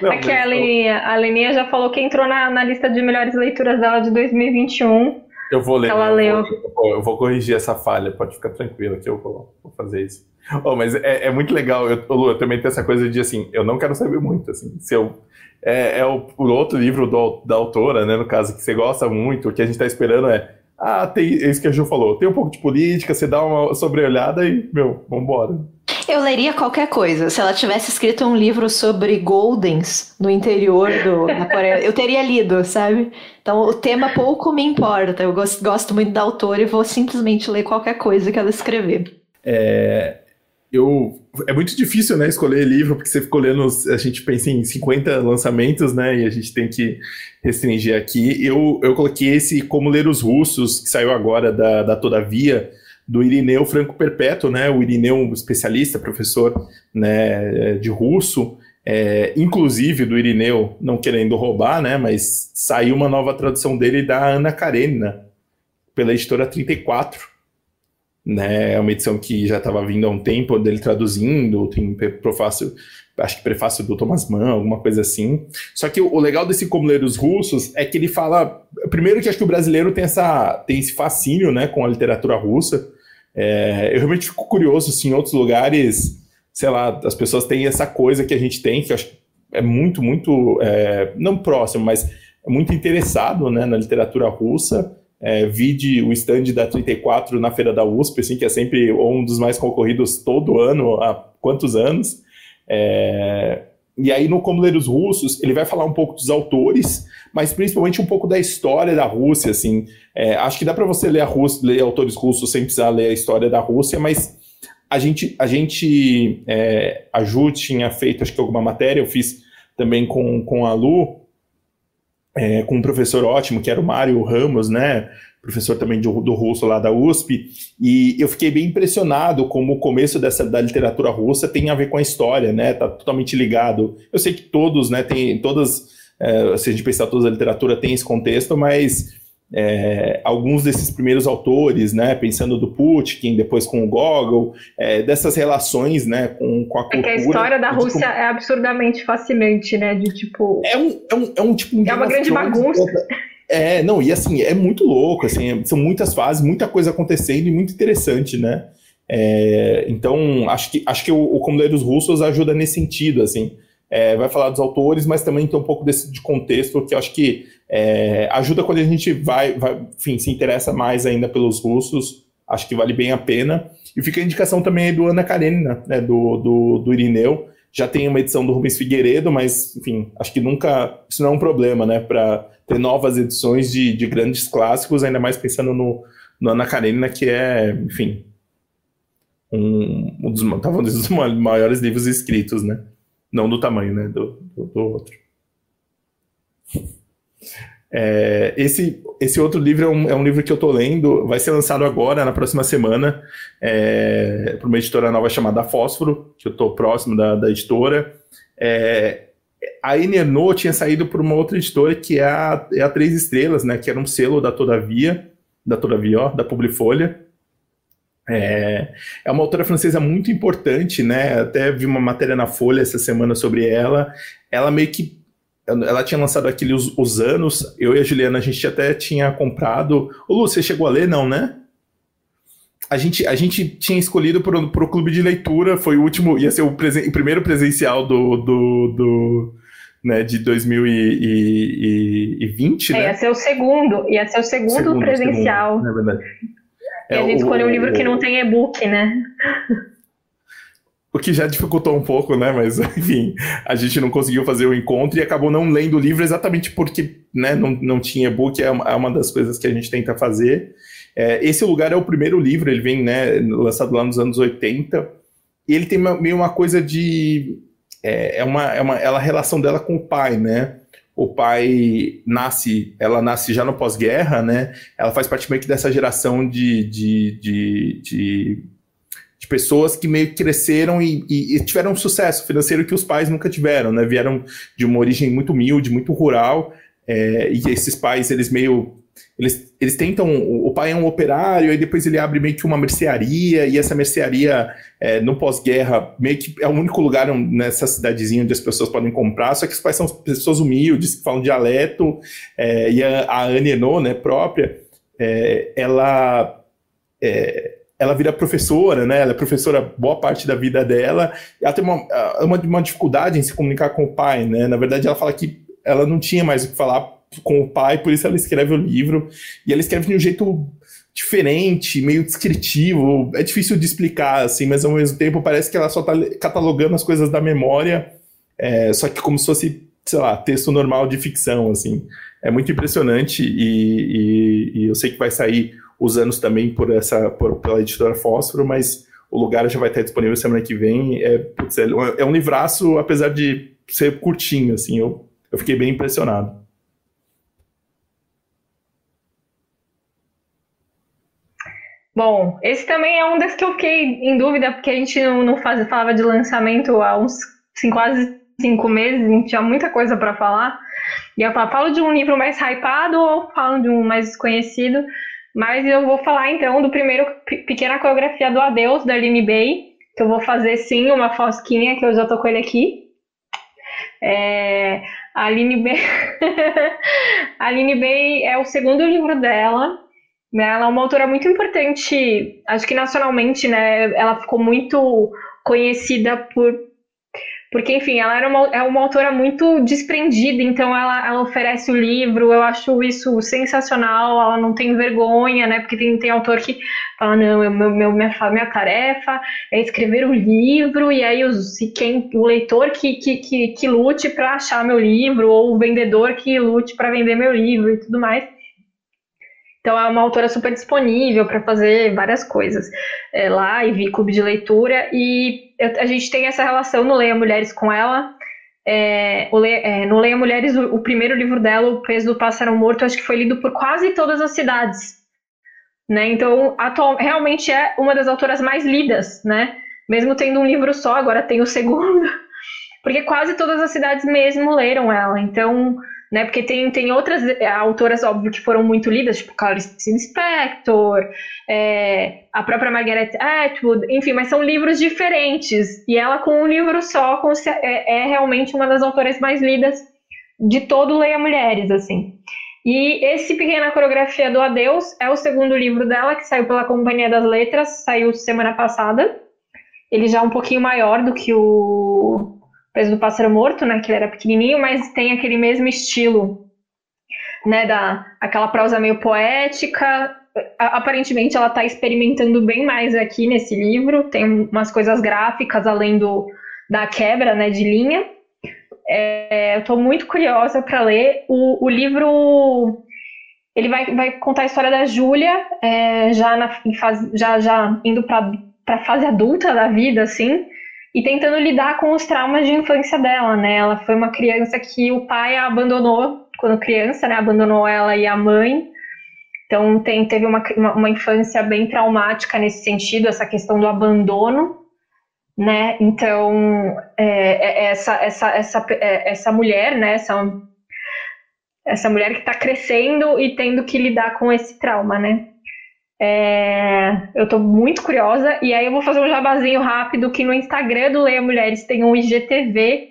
B: Não, Aqui a Leninha, a Leninha já falou que entrou na, na lista de melhores leituras dela de 2021.
A: Eu vou ler.
B: Ela
A: eu
B: leu.
A: Vou, eu vou corrigir essa falha, pode ficar tranquila que eu vou, vou fazer isso. Oh, mas é, é, muito legal, eu, Lu, eu também tenho essa coisa de assim, eu não quero saber muito, assim, se eu. É, é o, o, outro livro do, da autora, né, no caso, que você gosta muito, o que a gente está esperando é. Ah, tem é isso que a Ju falou, tem um pouco de política, você dá uma sobreolhada e, meu, vambora.
C: Eu leria qualquer coisa. Se ela tivesse escrito um livro sobre Goldens no interior do, da Coreia, eu teria lido, sabe? Então o tema pouco me importa. Eu gosto, gosto muito da autora e vou simplesmente ler qualquer coisa que ela escrever.
A: É, eu, é muito difícil, né, escolher livro, porque você ficou lendo, a gente pensa em 50 lançamentos, né, e a gente tem que restringir aqui. Eu, eu coloquei esse Como Ler os Russos, que saiu agora da, da Todavia, do Irineu Franco Perpétuo, né? O Irineu, um especialista, professor né, de russo, é, inclusive do Irineu, não querendo roubar, né? Mas saiu uma nova tradução dele da Ana Karenina, pela editora 34. Né, é uma edição que já estava vindo há um tempo dele traduzindo, tem prefácio, acho que prefácio do Thomas Mann, alguma coisa assim. Só que o, legal desse Como Ler os Russos é que ele fala, primeiro que acho que o brasileiro tem, essa, tem esse fascínio né, com a literatura russa, é, eu realmente fico curioso se em outros lugares, sei lá, as pessoas têm essa coisa que a gente tem, que acho é muito, muito, é, não próximo, mas é muito interessado né, na literatura russa. É, vide o stand da 34 na Feira da USP, assim, que é sempre um dos mais concorridos todo ano, há quantos anos. É, e aí, no Como Ler os Russos, ele vai falar um pouco dos autores, mas principalmente um pouco da história da Rússia, assim. É, acho que dá para você ler, Rússia, ler autores russos sem precisar ler a história da Rússia, mas a gente, a gente, é, a Ju tinha feito, acho que alguma matéria, eu fiz também com, com a Lu, é, com um professor ótimo, que era o Mário Ramos, né? Professor também do, do russo lá da USP, e eu fiquei bem impressionado como o começo dessa da literatura russa tem a ver com a história, né? Tá totalmente ligado. Eu sei que todos, né? Tem todas, é, se a gente pensar toda a literatura tem esse contexto, mas é, alguns desses primeiros autores, né, pensando do Putin, depois com o Gogol, é, dessas relações, né, com, com a cultura. É que
B: a história da tipo Rússia tipo, é absurdamente fascinante, né, de tipo...
A: É um, é um, é um tipo...
B: Um é uma grande bagunça.
A: É, não, e assim, é muito louco, assim, são muitas fases, muita coisa acontecendo e muito interessante, né, é, então, acho que, acho que o, o dos Russos ajuda nesse sentido, assim, é, vai falar dos autores, mas também tem um pouco desse de contexto que eu acho que é, ajuda quando a gente vai, vai, enfim, se interessa mais ainda pelos russos, acho que vale bem a pena. E fica a indicação também do Ana Karenina, né, do, do, do Irineu. Já tem uma edição do Rubens Figueiredo, mas, enfim, acho que nunca. Isso não é um problema, né, para ter novas edições de, de grandes clássicos, ainda mais pensando no, no Ana Karenina, que é, enfim, um, um dos, um dos maiores livros escritos, né? Não do tamanho, né, do, do, do outro. É, esse, esse outro livro é um, é um, livro que eu estou lendo, vai ser lançado agora, na próxima semana, é, por uma editora nova chamada Fósforo, que eu estou próximo da, da editora. É, a Enerno tinha saído por uma outra editora que é a, é a Três Estrelas, né, que era um selo da Todavia, da Todavia, ó, da Publifolha. É, é uma autora francesa muito importante, né? Até vi uma matéria na Folha essa semana sobre ela. Ela meio que ela tinha lançado aquele Os, Os, Anos, eu e a Juliana, a gente até tinha comprado. Ô Lu, você chegou a ler, não, né? A gente, a gente tinha escolhido para o clube de leitura, foi o último, ia ser o, presen, o primeiro presencial do, do, do né, de 2020, é, né?
B: Ia ser o segundo, ia ser o segundo, segundo presencial. Segundo, é verdade. E a gente é, escolheu um livro que não tem e-book, né?
A: o que já dificultou um pouco, né? Mas, enfim, a gente não conseguiu fazer o encontro e acabou não lendo o livro exatamente porque né, não, não tinha e-book, é uma, é uma das coisas que a gente tenta fazer. É, esse lugar é o primeiro livro, ele vem né, lançado lá nos anos 80, e ele tem meio uma coisa de. É, é, uma, é uma ela, a relação dela com o pai, né? O pai nasce, ela nasce já no pós-guerra, né? Ela faz parte meio que dessa geração de, de, de, de de pessoas que meio que cresceram e, e, e, tiveram um sucesso financeiro que os pais nunca tiveram, né? Vieram de uma origem muito humilde, muito rural, é, e esses pais, eles meio. Eles, eles tentam. O pai é um operário, aí depois ele abre meio que uma mercearia, e essa mercearia, é, no pós-guerra, meio que é o único lugar nessa cidadezinha onde as pessoas podem comprar, só que os pais são pessoas humildes, que falam dialeto, é, e a, a Anne né, própria, é, ela. É, ela vira professora, né? Ela é professora boa parte da vida dela. Ela tem uma, uma, uma, dificuldade em se comunicar com o pai, né? Na verdade, ela fala que ela não tinha mais o que falar com o pai, por isso ela escreve o livro. E ela escreve de um jeito diferente, meio descritivo. É difícil de explicar, assim, mas ao mesmo tempo parece que ela só está catalogando as coisas da memória, é, só que como se fosse, sei lá, texto normal de ficção, assim. É muito impressionante e, e, e eu sei que vai sair os anos também por essa por, pela editora Fósforo, mas o lugar já vai estar disponível semana que vem. É, putz, é, é um livraço, apesar de ser curtinho, assim, eu, eu fiquei bem impressionado.
B: Bom, esse também é um das que eu fiquei em dúvida, porque a gente não, não faz, falava de lançamento há uns assim, quase cinco meses, a gente tinha muita coisa para falar. E eu falo, falo de um livro mais hypado ou falo de um mais desconhecido? Mas eu vou falar então do primeiro pequena coreografia do Adeus, da Aline Bay, que eu vou fazer sim uma fosquinha, que eu já tô com ele aqui. É, a Aline Bay. a Aline Bay é o segundo livro dela. Né? Ela é uma autora muito importante, acho que nacionalmente, né? Ela ficou muito conhecida por porque, enfim, ela era uma, é uma autora muito desprendida, então ela, ela oferece o livro, eu acho isso sensacional, ela não tem vergonha, né? Porque tem, tem autor que fala, não, eu, meu, meu, minha, minha tarefa é escrever o livro, e aí os, quem, o leitor que, que, que, que lute para achar meu livro, ou o vendedor que lute para vender meu livro e tudo mais. Então é uma autora super disponível para fazer várias coisas. É, live, clube de leitura, e a gente tem essa relação no Leia Mulheres com ela. é, Le, é, no Leia Mulheres, o, o, primeiro livro dela, O Peso do Pássaro Morto, acho que foi lido por quase todas as cidades. Né? Então, atual, realmente é uma das autoras mais lidas, né? Mesmo tendo um livro só, agora tem o segundo. Porque quase todas as cidades mesmo leram ela. Então, né? Porque tem, tem outras é, autoras, óbvio, que foram muito lidas, tipo Clarice Spector, é, a própria Margaret Atwood, enfim, mas são livros diferentes. E ela, com um livro só, é, é realmente uma das autoras mais lidas de todo Leia Mulheres, assim. E esse Pequena Coreografia do Adeus é o segundo livro dela, que saiu pela Companhia das Letras, saiu semana passada. Ele já é um pouquinho maior do que o Peso do Pássaro Morto, né, que ele era pequenininho, mas tem aquele mesmo estilo, né, da aquela prosa meio poética. Aparentemente ela está experimentando bem mais aqui nesse livro, tem umas coisas gráficas além do da quebra, né, de linha. É, eu estou muito curiosa para ler o, o livro. Ele vai, vai contar a história da Júlia, é, já, já, já indo para a fase adulta da vida, assim, e tentando lidar com os traumas de infância dela, né? Ela foi uma criança que o pai a abandonou quando criança, né? Abandonou ela e a mãe. Então tem, teve uma, uma, infância bem traumática nesse sentido, essa questão do abandono, né? Então é, é essa, essa, essa, é, essa mulher, né? Essa, essa mulher que está crescendo e tendo que lidar com esse trauma, né? É, eu estou muito curiosa. E aí eu vou fazer um jabazinho rápido que no Instagram do Leia Mulheres tem um IGTV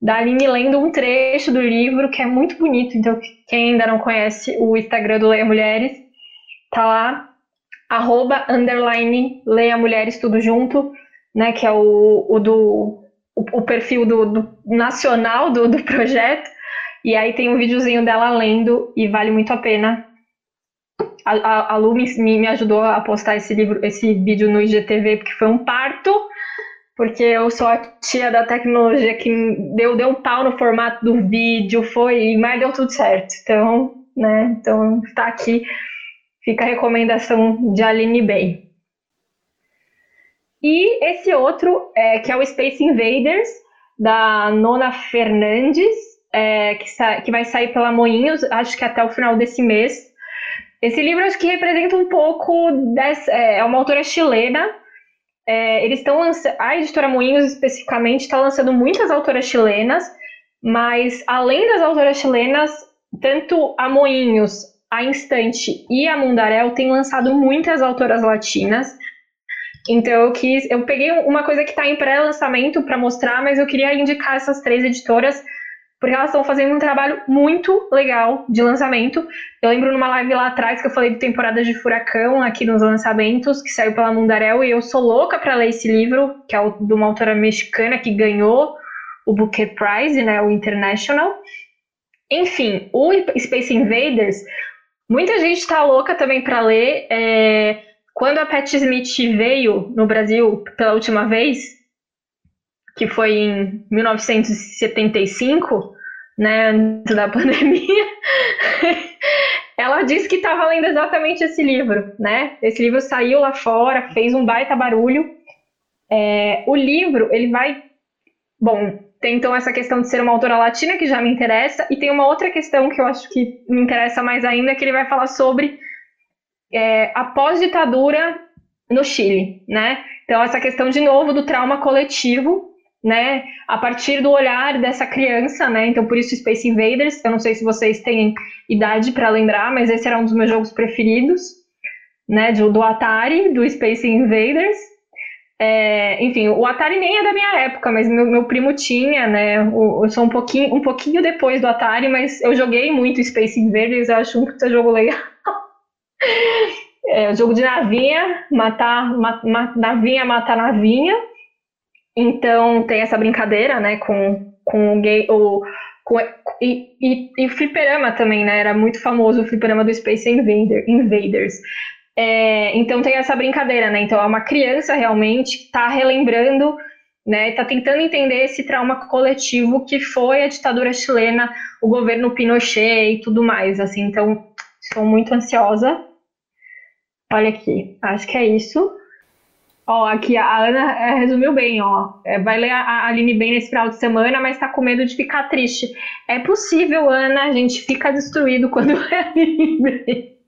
B: da Aline lendo um trecho do livro que é muito bonito. Então, quem ainda não conhece o Instagram do Leia Mulheres, tá lá, arroba, underline, Leia Mulheres, tudo junto, né? Que é o, o do o, o perfil do, do nacional do, do projeto. E aí tem um videozinho dela lendo e vale muito a pena a, a, Lu me, me ajudou a postar esse livro, esse vídeo no IGTV, porque foi um parto, porque eu sou a tia da tecnologia que deu, deu um pau no formato do vídeo, foi, mas deu tudo certo. Então, né, então tá aqui, fica a recomendação de Aline Bay. E esse outro, é, que é o Space Invaders, da Nona Fernandes, é, que, que vai sair pela Moinhos, acho que até o final desse mês. Esse livro acho que representa um pouco dessa. É, é uma autora chilena. É, eles estão. A editora Moinhos, especificamente, está lançando muitas autoras chilenas, mas além das autoras chilenas, tanto a Moinhos, a Instante e a Mundarel têm lançado muitas autoras latinas. Então eu quis, eu peguei uma coisa que está em pré-lançamento para mostrar, mas eu queria indicar essas três editoras porque elas estão fazendo um trabalho muito legal de lançamento. Eu lembro numa live lá atrás que eu falei de temporada de Furacão aqui nos lançamentos, que saiu pela Mundarel, e eu sou louca para ler esse livro, que é de uma autora mexicana que ganhou o Booker Prize, né, o International. Enfim, o Space Invaders, muita gente está louca também para ler. É, quando a Pat Smith veio no Brasil pela última vez, que foi em 1975, né, antes da pandemia, ela disse que estava lendo exatamente esse livro, né? Esse livro saiu lá fora, fez um baita barulho. É, o livro, ele vai... Bom, tem então essa questão de ser uma autora latina, que já me interessa, e tem uma outra questão que eu acho que me interessa mais ainda, que ele vai falar sobre é, a pós-ditadura no Chile, né? Então, essa questão, de novo, do trauma coletivo né, a partir do olhar dessa criança, né? Então por isso Space Invaders, eu não sei se vocês têm idade para lembrar, mas esse era um dos meus jogos preferidos, né, do, do Atari, do Space Invaders. É, enfim, o Atari nem é da minha época, mas meu, meu primo tinha, né? Eu, sou um pouquinho, um pouquinho depois do Atari, mas eu joguei muito Space Invaders, eu acho um puta jogo legal. É, jogo de navinha, matar, ma, ma, navinha, matar navinha. Então tem essa brincadeira, né, com, com o gay, o, com, e, e, e o fliperama também, né, era muito famoso o fliperama do Space Invader, Invaders. É, então tem essa brincadeira, né, então é uma criança realmente está relembrando, né, está tentando entender esse trauma coletivo que foi a ditadura chilena, o governo Pinochet e tudo mais, assim, então estou muito ansiosa. Olha aqui, acho que é isso. Ó, aqui a Ana é, resumiu bem, ó. É, vai ler a, a Aline bem nesse final de semana, mas tá com medo de ficar triste. É possível, Ana, a gente fica destruído quando é Aline bem.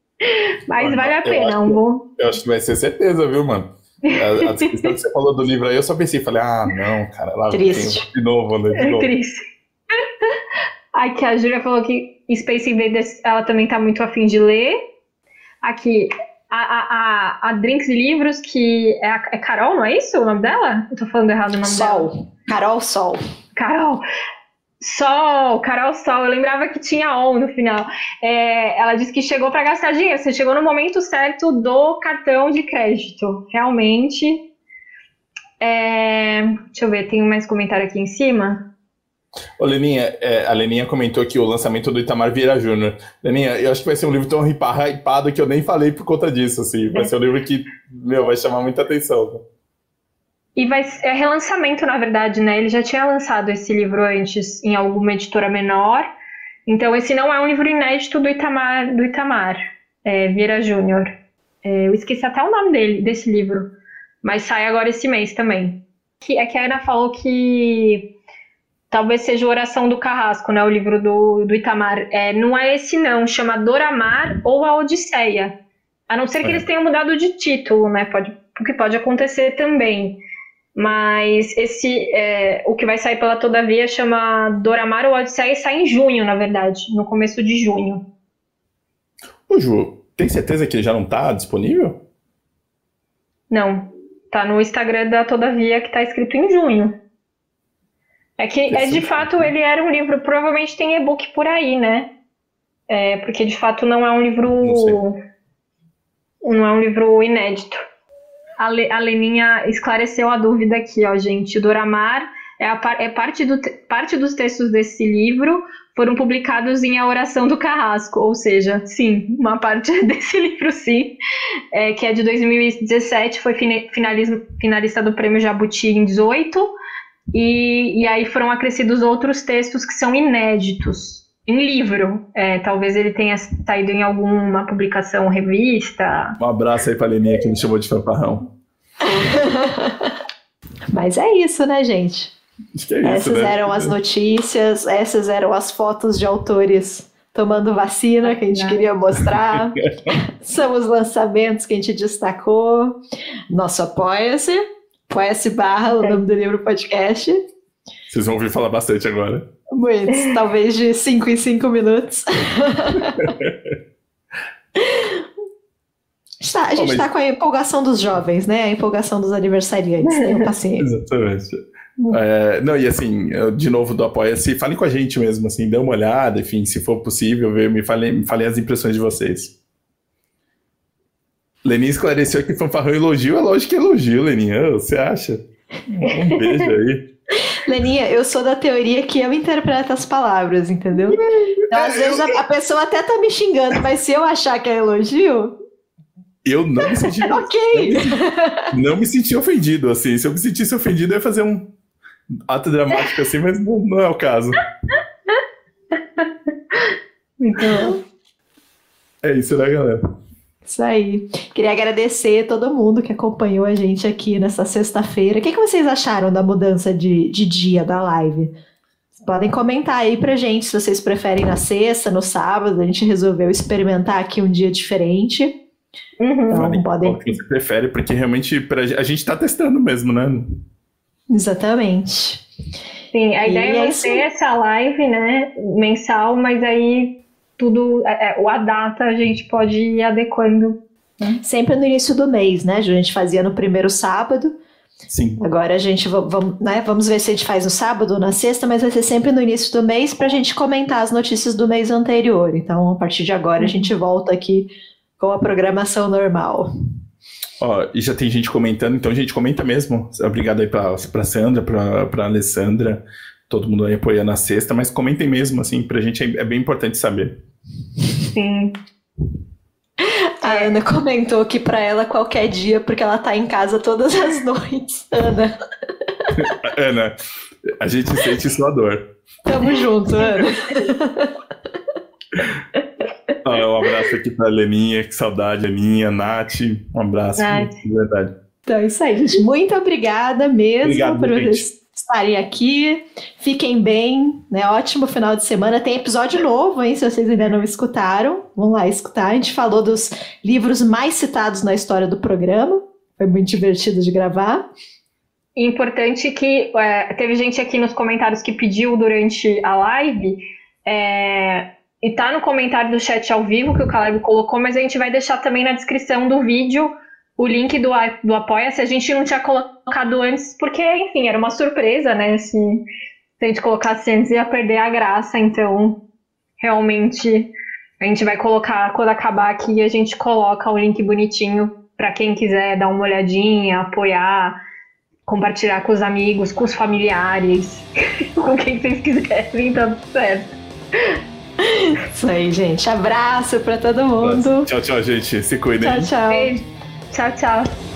B: Mas vale a pena,
A: eu acho, eu acho que vai ser certeza, viu, mano? A, a descrição que você falou do livro aí, eu só pensei, falei, ah, não, cara, lá
C: Triste.
A: de novo, né? De
B: é
A: novo.
B: triste. Aqui a Júlia falou que Space Invaders ela também tá muito afim de ler. Aqui, a, a, a, Drinks e Livros, que é, a, é Carol, não é isso o nome dela? Eu tô falando errado o nome
C: Sol.
B: dela.
C: Carol Sol.
B: Carol. Sol, Carol Sol, eu lembrava que tinha on no final. É, ela disse que chegou para gastar dinheiro, você chegou no momento certo do cartão de crédito, realmente. É, deixa eu ver, tem mais comentário aqui em cima.
A: Ô, Leninha, é, a Leninha comentou que o lançamento do Itamar Vieira Júnior. Leninha, eu acho que vai ser um livro tão hypado que eu nem falei por conta disso, assim. Vai ser um livro que, meu, vai chamar muita atenção.
B: E vai é relançamento, na verdade, né? Ele já tinha lançado esse livro antes em alguma editora menor. Então, esse não é um livro inédito do Itamar, do Itamar é, Vieira Júnior. É, eu esqueci até o nome dele, desse livro. Mas sai agora esse mês também. É que a Ana falou que talvez seja o Oração do Carrasco, né? O livro do, do Itamar. É, não é esse não, chama Doramar ou a Odisseia. A não ser que é. eles tenham mudado de título, né? Pode, o que pode acontecer também. Mas esse, é, o que vai sair pela Todavia chama Doramar ou Odisseia e sai em junho, na verdade, no começo de junho.
A: Ô Ju, tem certeza que ele já não está disponível?
B: Não, tá no Instagram da Todavia que tá escrito em junho. É que, é, de fato, ele era um livro, provavelmente tem e-book por aí, né? É, porque, de fato, não é um livro... Não, não é um livro inédito. A, Le, a Leninha esclareceu a dúvida aqui, ó, gente. O Doramar é, a, é parte, do, parte dos textos desse livro foram publicados em A Oração do Carrasco, ou seja, sim, uma parte desse livro, sim, é, que é de 2017, foi finalista, do Prêmio Jabuti em 18, e, e aí foram acrescidos outros textos que são inéditos em livro. É, talvez ele tenha saído em alguma publicação, revista.
A: Um abraço aí pra Leninha que me chamou de fanfarrão.
C: Mas é isso, né, gente?
A: É isso,
C: essas
A: né?
C: eram as notícias, essas eram as fotos de autores tomando vacina que a gente queria mostrar. São os lançamentos que a gente destacou. Nosso Apoia-se Apoia-se barra, o nome do livro podcast.
A: Vocês vão ouvir falar bastante agora.
C: Muitos, talvez de 5 em 5 minutos. Está, a gente está com a empolgação dos jovens, né? A empolgação dos aniversariantes. Tenham paciência.
A: Exatamente. É, não, e assim, de novo do Apoia-se, falem com a gente mesmo, assim, dê uma olhada, enfim, se for possível, ver, me falem, me falem as impressões de vocês. Lenin esclareceu que fanfarrão elogio, é lógico que é elogio, Leninha. Você acha? Um beijo aí.
C: Leninha, eu sou da teoria que eu interpreto as palavras, entendeu? Então, às vezes a, a pessoa até tá me xingando, mas se eu achar que é elogio,
A: eu não me senti.
C: ok!
A: Não me, não me, senti ofendido, assim. Se eu me sentisse ofendido, eu ia fazer um ato dramático assim, mas não, não é o caso.
C: Então.
A: É isso, né, galera?
C: Isso aí. Queria agradecer a todo mundo que acompanhou a gente aqui nessa sexta-feira. O que, que vocês acharam da mudança de, de dia da live? Podem comentar aí pra gente se vocês preferem na sexta, no sábado. A gente resolveu experimentar aqui um dia diferente.
B: Uhum.
A: Então, podem... que você prefere, porque realmente pra, a gente tá testando mesmo, né?
C: Exatamente.
B: Sim, a ideia e é manter é essa live, né, mensal, mas aí tudo, é, é a data a gente pode ir adequando.
C: Né? Sempre no início do mês, né? A gente fazia no primeiro sábado.
A: Sim.
C: Agora a gente vamos, né, vamos ver se a gente faz no sábado ou na sexta, mas vai ser sempre no início do mês para a gente comentar as notícias do mês anterior. Então, a partir de agora, a gente volta aqui com a programação normal.
A: Ó, e já tem gente comentando, então a gente comenta mesmo. Obrigado aí para Sandra, para Alessandra, todo mundo aí apoiando a sexta, mas comentem mesmo, assim, pra gente é, é bem importante saber.
B: Sim.
C: A Ana comentou que para ela qualquer dia, porque ela tá em casa todas as noites. Ana.
A: Ana, a gente sente sua dor.
C: Tamo junto, Ana.
A: Ah, um abraço aqui pra Leninha, que saudade, Aninha, Nath. Um abraço,
B: Nath.
A: de verdade.
C: Então é isso aí, gente. Muito obrigada mesmo
A: Obrigado,
C: por
A: gente.
C: Estarem aqui. Fiquem bem, né? Ótimo final de semana. Tem episódio novo, hein? Se vocês ainda não escutaram, vão lá escutar. A gente falou dos livros mais citados na história do programa. Foi muito divertido de gravar.
B: Importante que é, teve gente aqui nos comentários que pediu durante a live. É, e tá no comentário do chat ao vivo que o Caleb colocou, mas a gente vai deixar também na descrição do vídeo o link do, do Apoia-se. A gente não tinha colocado antes, porque, enfim, era uma surpresa, né? Se, se a gente colocasse antes, ia perder a graça. Então, realmente, a gente vai colocar, quando acabar aqui, a gente coloca o link bonitinho para quem quiser dar uma olhadinha, apoiar compartilhar com os amigos, com os familiares, com quem vocês quiserem, tá tudo certo.
C: Isso aí, gente. Abraço pra todo mundo.
A: Tchau, tchau, gente. Se cuidem.
C: Tchau, tchau.
B: Beijo. Tchau, tchau.